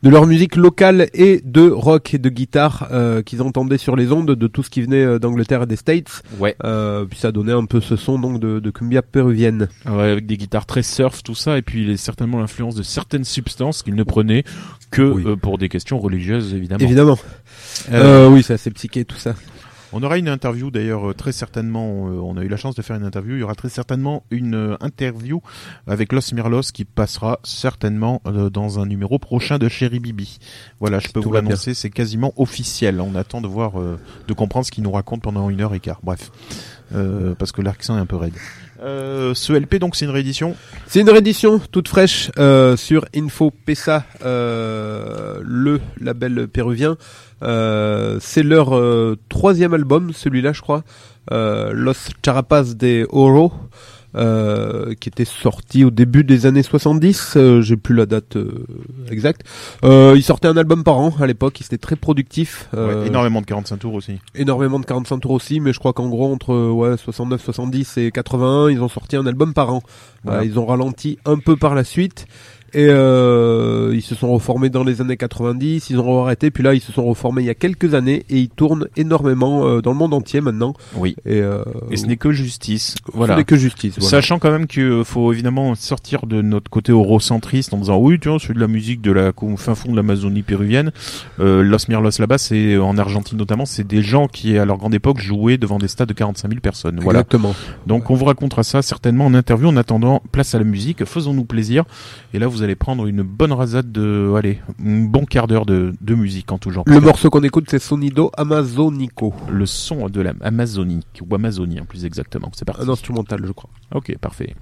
de leur musique locale et de rock et de guitare euh, qu'ils entendaient sur les ondes de tout ce qui venait euh, d'Angleterre et des States. Ouais. Euh, puis ça donnait un peu ce son donc de, de cumbia péruvienne. Ouais, avec des guitares très surf, tout ça, et puis il est certainement l'influence de certaines substances qu'il ne prenait que euh, pour des questions religieuses, évidemment. Évidemment. Euh, Euh, oui, c'est assez psyché tout ça. On aura une interview d'ailleurs euh, très certainement. euh, on a eu la chance de faire une interview. Il y aura très certainement une euh, interview avec Los Mirlos qui passera certainement dans un numéro prochain de Chéri Bibi. Voilà, je peux Tout vous l'annoncer. C'est quasiment officiel. On attend de voir, de comprendre ce qu'il nous raconte pendant une heure et quart. Bref, Euh, parce que l'accent est un peu raide. Euh, ce LP donc c'est une réédition? C'est une réédition toute fraîche euh, sur Info Pesa, euh, le label péruvien. Euh, c'est leur euh, troisième album, celui-là je crois, euh, Los Charapas de Oro, euh, qui était sorti au début des années 70. euh, J'ai plus la date euh, exacte. Euh, ils sortaient un album par an à l'époque. Ils étaient très productifs. euh, Ouais, énormément de 45 tours aussi. énormément de 45 tours aussi, mais je crois qu'en gros entre ouais 69, 70 et 81, ils ont sorti un album par an. Voilà. Ils ont ralenti un peu par la suite, Et euh, ils se sont reformés dans les années 90, ils ont arrêté, puis là ils se sont reformés il y a quelques années et ils tournent énormément euh, dans le monde entier maintenant. Oui. Et, euh, Et ce n'est que justice. Voilà. Ce n'est que justice. Voilà. Sachant quand même qu'il faut évidemment sortir de notre côté eurocentriste en disant oui, tu vois, c'est de la musique de la fin fond de l'Amazonie péruvienne. Euh, Los Mirlos là-bas, c'est en Argentine notamment, c'est des gens qui à leur grande époque jouaient devant des stades de 45 000 personnes. Voilà. Exactement. Donc on vous racontera ça certainement en interview. En attendant, place à la musique, faisons-nous plaisir. Et là, vous allez prendre une bonne rasade de, allez, un bon quart d'heure de, de musique en tout genre. Le morceau qu'on écoute, c'est Sonido Amazonico. Le son de la Amazonique ou Amazonien plus exactement. C'est parti. Un instrumental, je crois. Ok, parfait.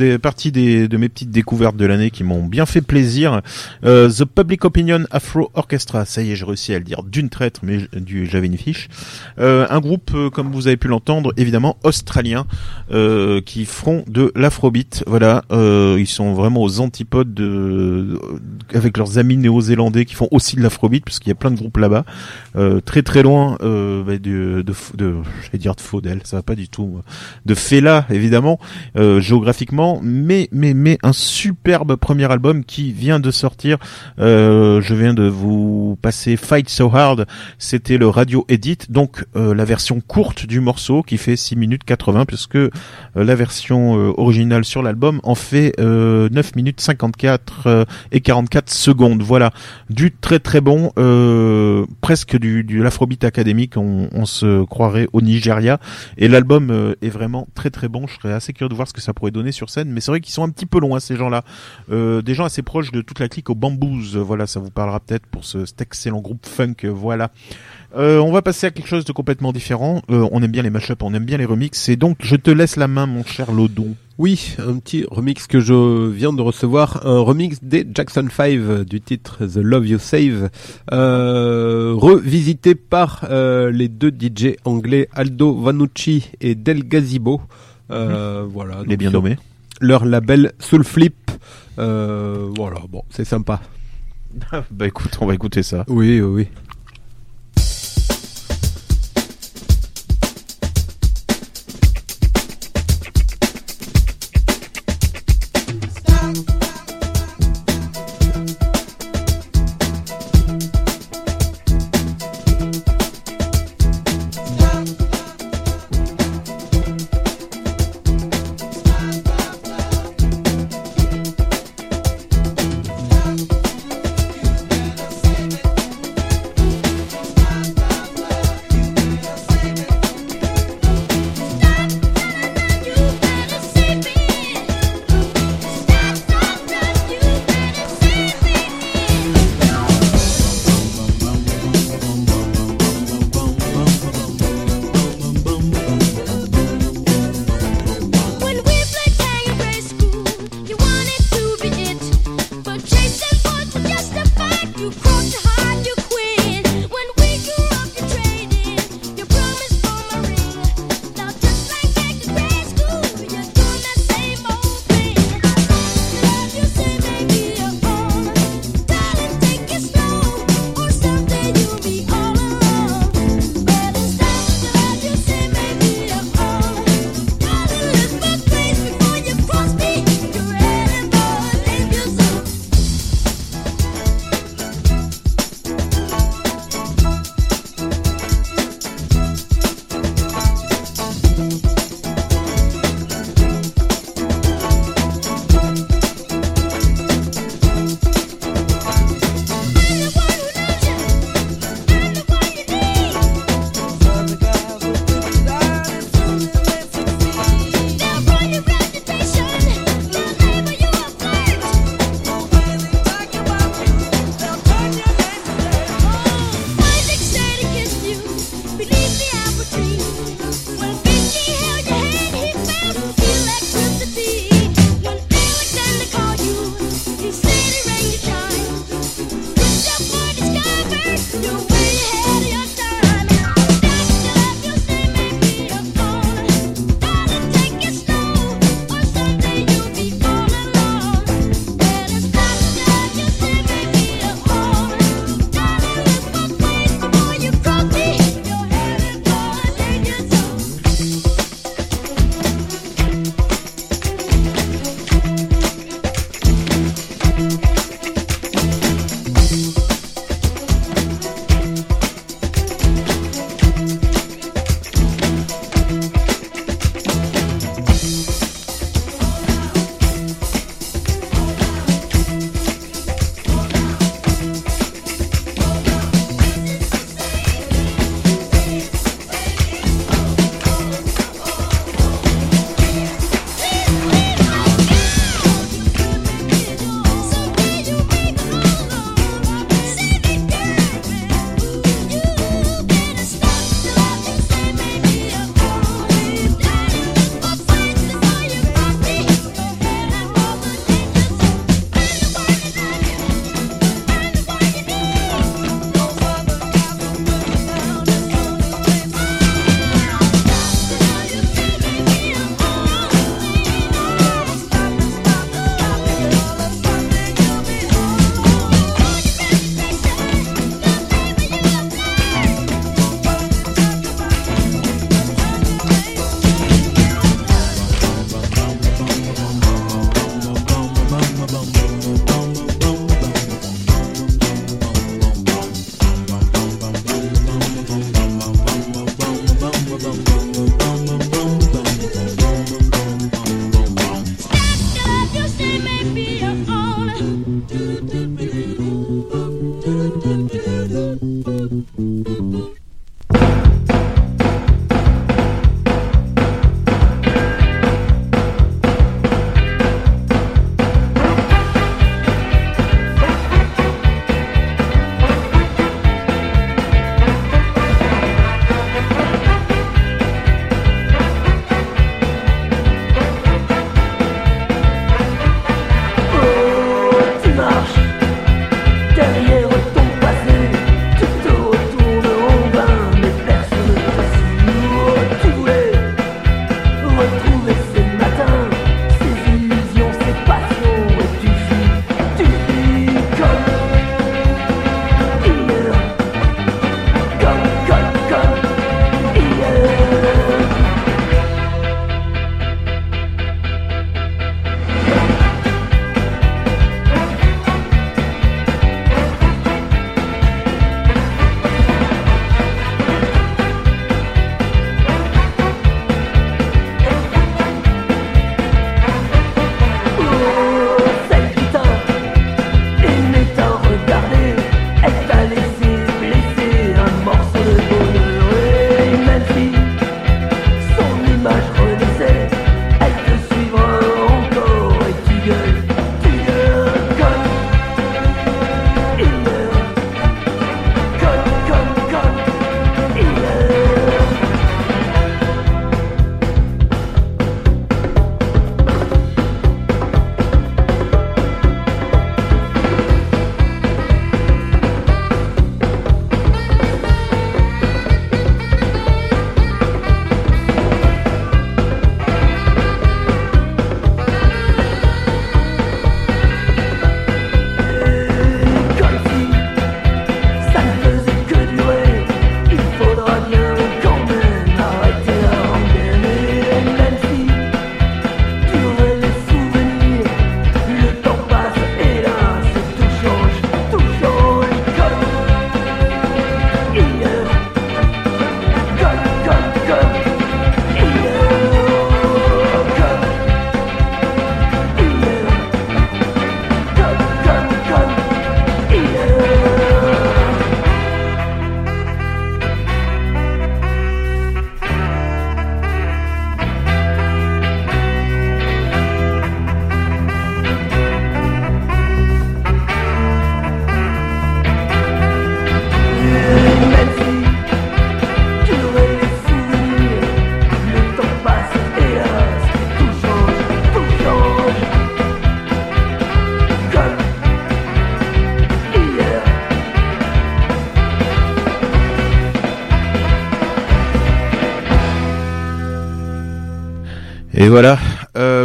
Des parties des, de mes petites découvertes de l'année qui m'ont bien fait plaisir. Euh, The Public Opinion Afro Orchestra, ça y est, j'ai réussi à le dire d'une traite, mais du, j'avais une fiche. Euh, un groupe, euh, comme vous avez pu l'entendre, évidemment australien, euh, qui feront de l'afrobeat. Voilà, euh, ils sont vraiment aux antipodes de, avec leurs amis néo-zélandais qui font aussi de l'afrobeat, parce qu'il y a plein de groupes là-bas, très très loin bah, de, de, de, je vais dire de Faudel, ça va pas du tout, de Fela évidemment, euh, mais mais mais un superbe premier album qui vient de sortir. Euh, je viens de vous passer Fight So Hard, c'était le radio edit, donc euh, la version courte du morceau qui fait 6 minutes 80 puisque euh, la version originale sur l'album en fait euh, 9 minutes 54 euh, et 44 secondes. Voilà, du très très bon, presque du, du l'afrobeat académique, on, se croirait au Nigeria et l'album est vraiment très très bon. Je serais assez curieux de voir ce que ça pourrait donner sur scène, mais c'est vrai qu'ils sont un petit peu loin ces gens-là, euh, des gens assez proches de toute la clique au Bamboos. Voilà, ça vous parlera peut-être pour ce, cet excellent groupe funk. Voilà. Euh, on va passer à quelque chose de complètement différent. Euh, on aime bien les mashups, on aime bien les remixes, et donc je te laisse la main, mon cher Lodon. Oui, un petit remix que je viens de recevoir, un remix des Jackson 5 du titre The Love You Save, euh, revisité par euh, les deux DJ anglais Aldo Vanucci et Del Gazebo. Euh, Voilà. Les bien nommés. Leur label Soul Flip. Euh, voilà, bon, c'est sympa. bah écoute, on va écouter ça. Oui, oui,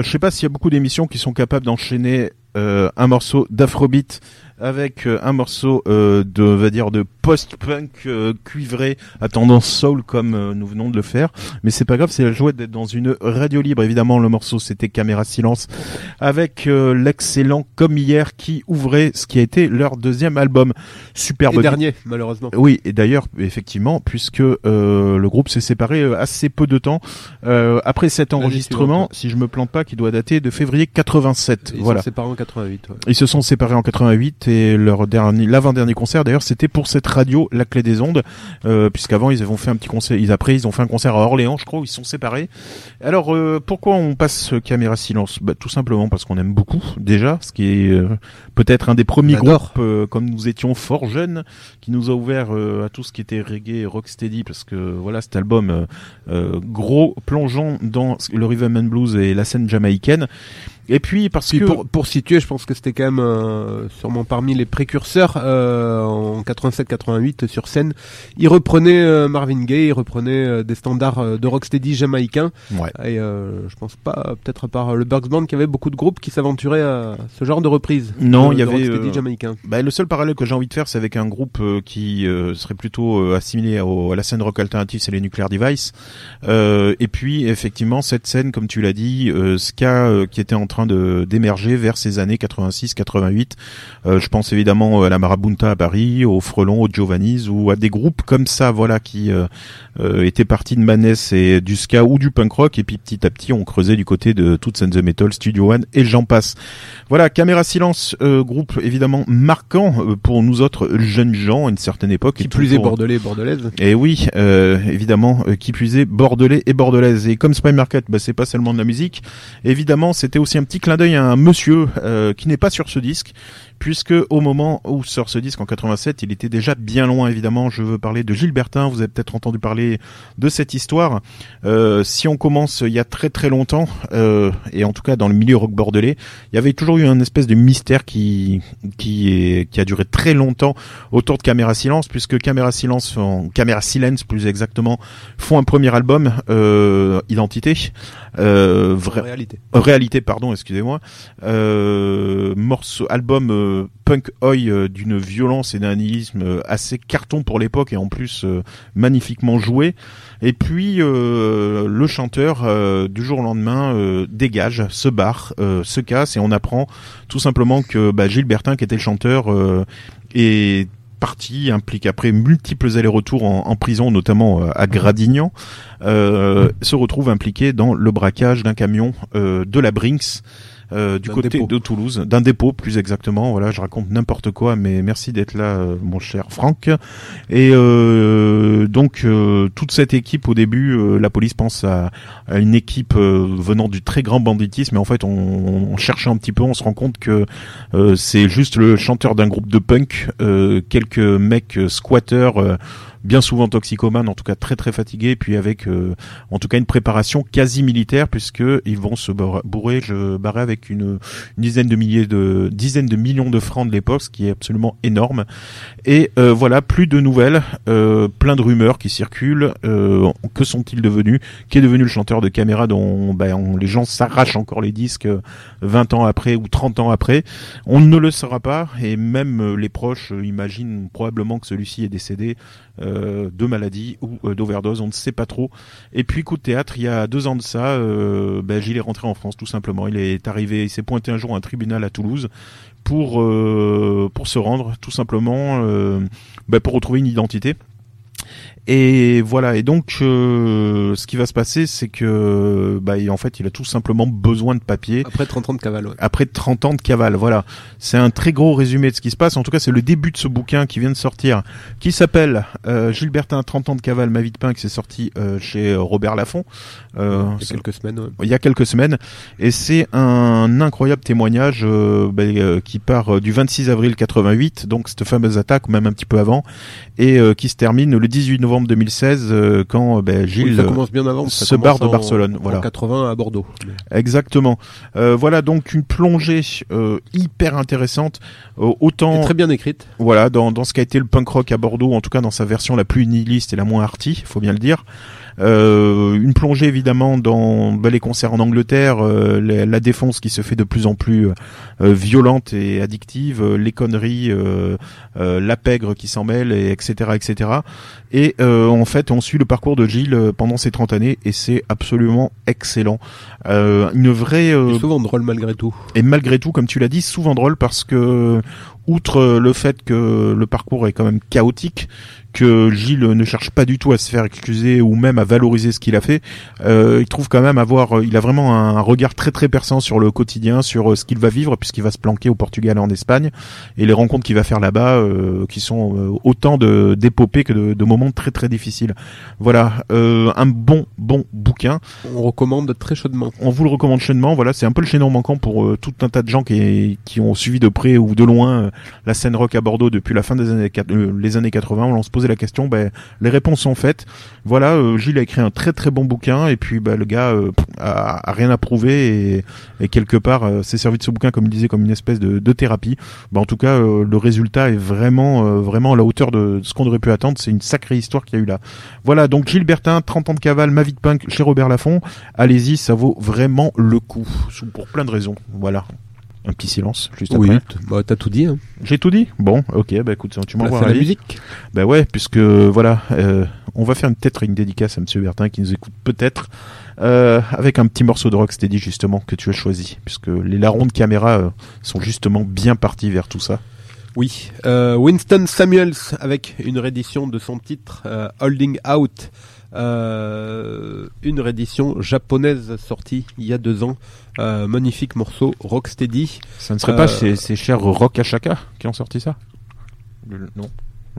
je sais pas s'il y a beaucoup d'émissions qui sont capables d'enchaîner euh, un morceau d'afrobeat avec euh, un morceau euh, de, va dire, de post-punk euh, cuivré à tendance soul comme euh, nous venons de le faire. Mais c'est pas grave, c'est la joie d'être dans une radio libre. Évidemment, le morceau c'était Caméra Silence avec euh, l'excellent Comme hier qui ouvrait ce qui a été leur deuxième album. Superbe. Et dernier, malheureusement. Oui, et d'ailleurs, effectivement, puisque euh, le groupe s'est séparé euh, assez peu de temps euh, après cet enregistrement, si je me plante pas, qui doit dater de février 87. Ils voilà. sont séparés en 88. ouais. Ils se sont séparés en 88 et leur dernier, l'avant-dernier concert d'ailleurs, c'était pour cette radio, La Clé des Ondes, euh, puisqu'avant ils avaient fait un petit concert, ils après ils ont fait un concert à Orléans, je crois, où ils se sont séparés. Alors euh, pourquoi on passe Caméra Silence? Bah, Tout simplement parce qu'on aime beaucoup déjà, ce qui est euh, peut-être un des premiers groupes, euh, comme nous étions fort jeunes, qui nous a ouvert euh, à tout ce qui était reggae rocksteady, parce que voilà cet album euh, euh, gros plongeant dans le rhythm and blues et la scène jamaïcaine. Et puis parce Puis que pour, pour situer, je pense que c'était quand même euh, sûrement parmi les précurseurs euh, en 87-88 sur scène. Il reprenait euh, Marvin Gaye, il reprenait euh, des standards euh, de rocksteady jamaïcains. Ouais. Et euh, je pense pas, peut-être à part le Bugs Band, qu'il y avait beaucoup de groupes qui s'aventuraient à ce genre de reprise. Non, il y avait. rocksteady jamaïcain. bah, le seul parallèle que j'ai envie de faire, c'est avec un groupe euh, qui euh, serait plutôt euh, assimilé au- à la scène rock alternative, c'est les Nuclear Device. Euh, et puis, effectivement, cette scène, comme tu l'as dit, euh, ska euh, qui était en train de d'émerger vers ces années 86-88. Euh, je pense évidemment à la Marabunta à Paris, au Frelon, au Giovanni's ou à des groupes comme ça, voilà, qui euh, euh, étaient partis de Manès et du ska ou du punk rock. Et puis petit à petit, on creusait du côté de Toots and the Metal, Studio One et j'en passe. Voilà, Caméra Silence, euh, groupe évidemment marquant euh, pour nous autres jeunes gens à une certaine époque. Qui et plus est bordelais, bordelaise. et oui, euh, évidemment, euh, qui plus est bordelais et bordelaise. Et comme Spy Market, bah, c'est pas seulement de la musique. Évidemment, c'était aussi un petit clin d'œil à un monsieur euh, qui n'est pas sur ce disque, puisque au moment où sort ce disque en 87, il était déjà bien loin. Évidemment, je veux parler de Gilbertin. Vous avez peut-être entendu parler de cette histoire. Euh, si on commence il y a très très longtemps, euh, et en tout cas dans le milieu rock bordelais, il y avait toujours eu un espèce de mystère qui qui est qui a duré très longtemps autour de Caméra Silence, puisque Caméra Silence, font- Caméra Silence plus exactement, font un premier album, euh, Identité, euh, Réalité. euh, réalité, pardon, excusez-moi, euh, morceau, album euh, punk oi euh, d'une violence et d'un nihilisme euh, assez carton pour l'époque et en plus magnifiquement joué. Et puis le chanteur du jour au lendemain dégage, se barre, se casse et on apprend tout simplement que bah, Gilbertin, qui était le chanteur, est parti, implique après multiples allers-retours en, prison, notamment à Gradignan, se retrouve impliqué dans le braquage d'un camion de la Brinks. Euh, du côté dépôt. de Toulouse, d'un dépôt plus exactement. Voilà, je raconte n'importe quoi, mais merci d'être là, euh, mon cher Franck. Et euh, donc euh, toute cette équipe, au début, la police pense à, à une équipe venant du très grand banditisme, mais en fait, on, on cherche un petit peu, on se rend compte que c'est juste le chanteur d'un groupe de punk, euh, quelques mecs squatteurs. Euh, bien souvent toxicomanes, en tout cas très très fatigués, puis avec euh, en tout cas une préparation quasi militaire, puisque ils vont se bourrer, je barrer avec une, dizaine de milliers de dizaines de millions de francs de l'époque, ce qui est absolument énorme. Et euh, voilà, plus de nouvelles, euh, plein de rumeurs qui circulent. Euh, que sont-ils devenus Qui est devenu le chanteur de caméra dont ben, les gens s'arrachent encore les disques euh, 20 ans après ou 30 ans après On ne le saura pas, et même euh, les proches euh, imaginent probablement que celui-ci est décédé euh, de maladie ou euh, d'overdose, on ne sait pas trop. Et puis coup de théâtre, il y a deux ans de ça, euh, ben, Gilles est rentré en France tout simplement. Il est arrivé, il s'est pointé un jour à un tribunal à Toulouse pour euh, pour se rendre tout simplement euh, ben, pour retrouver une identité. Et voilà. Et donc, euh, ce qui va se passer, c'est que, bah, en fait, il a tout simplement besoin de papier. Après 30 ans de cavale, ouais. Après 30 ans de cavale, voilà. C'est un très gros résumé de ce qui se passe. En tout cas, c'est le début de ce bouquin qui vient de sortir, qui s'appelle euh, Gilbertin 30 ans de cavale, ma vie de pain, qui s'est sorti euh, chez euh, Robert Laffont. Euh, Il y a quelques semaines, ouais. il y a quelques semaines et c'est un incroyable témoignage euh, euh, qui part du 26 avril 88 donc cette fameuse attaque ou même un petit peu avant et euh, qui se termine le 18 novembre 2016 euh, quand euh, ben, Gilles Oui, bien avant. se barre de en- Barcelone en voilà 80 à Bordeaux. exactement Euh, voilà donc une plongée hyper intéressante autant Et très bien écrite voilà dans, dans ce qu'a été le punk rock à Bordeaux en tout cas dans sa version la plus nihiliste et la moins arty faut bien le dire une plongée évidemment dans bah, les concerts en Angleterre, euh, la, la défense qui se fait de plus en plus euh, violente et addictive, euh, les conneries, euh, euh, la pègre qui s'en mêle, et etc., etc. Et euh, en fait, on suit le parcours de Gilles euh, pendant ces 30 années et c'est absolument excellent. Euh, une vraie Et souvent drôle malgré tout. et malgré tout, comme tu l'as dit, souvent drôle parce que, outre le fait que le parcours est quand même chaotique, que Gilles ne cherche pas du tout à se faire excuser ou même à valoriser ce qu'il a fait, euh, il trouve quand même avoir, il a vraiment un, regard très très perçant sur le quotidien, sur euh, ce qu'il va vivre puisqu'il va se planquer au Portugal et en Espagne et les rencontres qu'il va faire là-bas, euh, qui sont euh, autant de d'épopées que de, de moments très très difficiles. Voilà, euh, un bon bon bouquin. On recommande très chaudement. On vous le recommande chaudement. Voilà, c'est un peu le chaînon manquant pour euh, tout un tas de gens qui, qui ont suivi de près ou de loin euh, la scène rock à Bordeaux depuis la fin des années, euh, les années 80. On se posait la question, ben, les réponses sont faites. Voilà, euh, Gilles a écrit un très très bon bouquin et puis ben, le gars euh, a, rien à prouver et, et quelque part euh, s'est servi de ce bouquin, comme il disait, comme une espèce de, thérapie. Ben, en tout cas, euh, le résultat est vraiment vraiment à la hauteur de ce qu'on aurait pu attendre. C'est une sacrée histoire qu'il y a eu là. Voilà, donc Gilles Bertin, 30 ans de cavale, Ma vie de punk chez Robert Laffont. Allez-y, ça vaut vraiment le coup, pour plein de raisons. Voilà. Un petit silence, juste Oui, après. bah, t'as tout dit. Hein. J'ai tout dit Bon, ok, bah écoute, tu m'envoies la avis. musique. Bah ouais, puisque voilà, euh, on va faire peut-être une dédicace à Monsieur Bertin qui nous écoute peut-être euh, avec un petit morceau de Rocksteady justement que tu as choisi, puisque les larrons de caméra euh, sont justement bien partis vers tout ça. Oui, Winston Samuels avec une réédition de son titre Holding Out, euh, une réédition japonaise sortie il y a deux ans, Euh, magnifique morceau Rocksteady. Ça ne serait pas Euh, ces, ces chers Rock Ashaka qui ont sorti ça? Le- Non.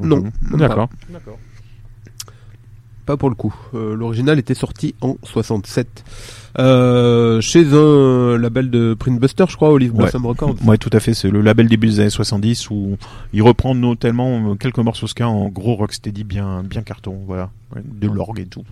Non, même D'accord. pas. Pour le coup. Euh, L'original était sorti en 67. Euh, chez un label de Print Buster, je crois, Olive Blossom Records. Ouais, tout à fait. C'est le label début des années 70 où il reprend notamment euh, quelques morceaux ska en gros rocksteady bien, bien carton. Voilà. Ouais, de l'orgue et tout.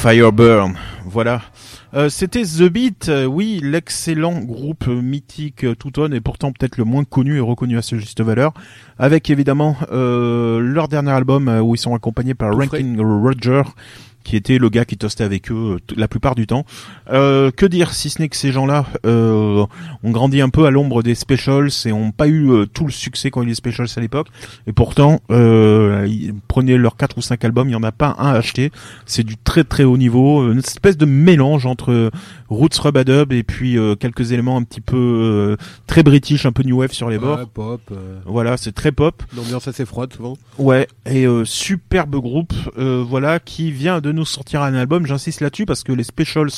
Fireburn, voilà. Euh, C'était The Beat, euh, oui, l'excellent groupe mythique euh, Touton et pourtant peut-être le moins connu et reconnu à ce juste valeur, avec évidemment euh, leur dernier album euh, où ils sont accompagnés par. Ranking Roger, qui était le gars qui toastait avec eux euh, la plupart du temps. Euh, que dire si ce n'est que ces gens-là euh, ont grandi un peu à l'ombre des specials et ont pas eu euh, tout le succès qu'ont eu les specials à l'époque. Et pourtant, euh, ils prenaient leurs quatre ou cinq albums, il y en a pas un à acheter. C'est du très très haut niveau, une espèce de mélange entre roots rub et puis euh, quelques éléments un petit peu euh, très british, un peu new wave sur les bords. Ouais, pop. euh, Voilà, c'est très pop. L'ambiance assez froide souvent. Ouais, et euh, superbe groupe, euh, voilà, qui vient de nous sortir un album. J'insiste là-dessus parce que les Specials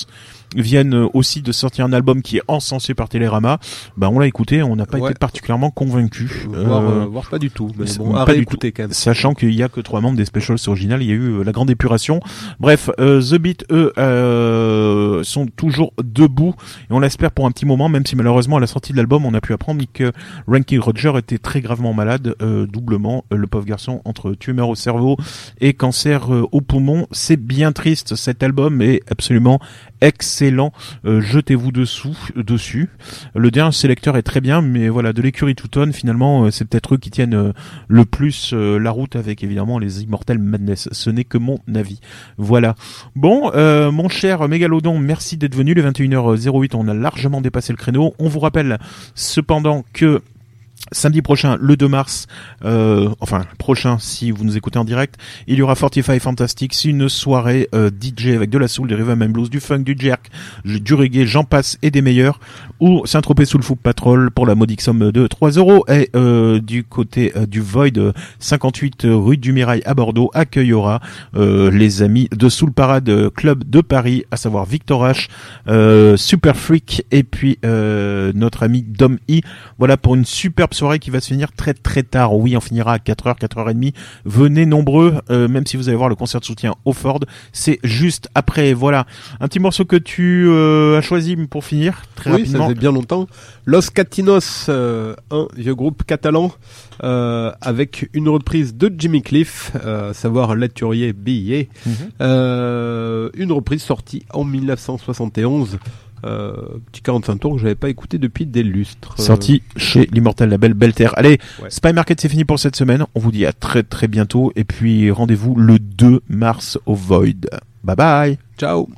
viennent euh, aussi de sortir un album qui est encensé par Télérama. Bah, on l'a écouté, on n'a pas Ouais. été particulièrement convaincus. Voire, euh, voire pas du tout, mais bon, à pas du tout. quand même. Sachant qu'il y a que trois membres des Specials originales, il y a eu euh, la grande épuration. Bref, euh, The Beat, eux, euh, sont toujours debout et on l'espère pour un petit moment, même si malheureusement à la sortie de l'album, on a pu apprendre que Ranking Roger était très gravement malade, euh, doublement, euh, le pauvre garçon, entre tumeur au cerveau et cancer euh, au poumon. C'est bien triste, cet album est absolument excellent. Euh, Jetez-vous dessous, euh, dessus. Le dernier sélecteur est très bien, mais voilà, de l'écurie Touton, finalement, euh, c'est peut-être eux qui tiennent le plus la route avec évidemment les Immortal Madness. Ce n'est que mon avis. Voilà. Bon, mon cher Mégalodon, merci d'être venu. Les 21h08, on a largement dépassé le créneau. On vous rappelle cependant que Samedi prochain, le 2 mars, euh, enfin prochain si vous nous écoutez en direct, il y aura Fortify Fantastics, une soirée euh, DJ avec de la soul, du rhythm and blues, du funk, du jerk, du reggae, j'en passe et des meilleurs, ou Saint-Tropez sous le Foot Patrol pour la modique somme de 3 euros, et euh, du côté euh, du Void, euh, 58 rue du Mirail à Bordeaux, accueillera euh, les amis de Soul Parade Club de Paris, à savoir Victor H, euh, Super Freak, et puis euh, notre ami Dom E. Voilà pour une superbe soirée qui va se finir très très tard. Oui, on finira à 4h, 4h30. Venez nombreux, euh, même si vous allez voir le concert de soutien au Ford. C'est juste après. Voilà. Un petit morceau que tu euh, as choisi pour finir, très oui, rapidement. Faisait bien longtemps. Los Catinos, euh, un vieux groupe catalan, euh, avec une reprise de Jimmy Cliff, euh, à savoir Laturier Billet. Mhm. Euh, une reprise sortie en 1971. Euh, petit 45 tours que j'avais pas écouté depuis des lustres. Euh, Sorti chez l'immortel label Belter. Allez, Ouais. Spy Market c'est fini pour cette semaine. On vous dit à très très bientôt. Et puis rendez-vous le 2 mars au Void. Bye bye. Ciao.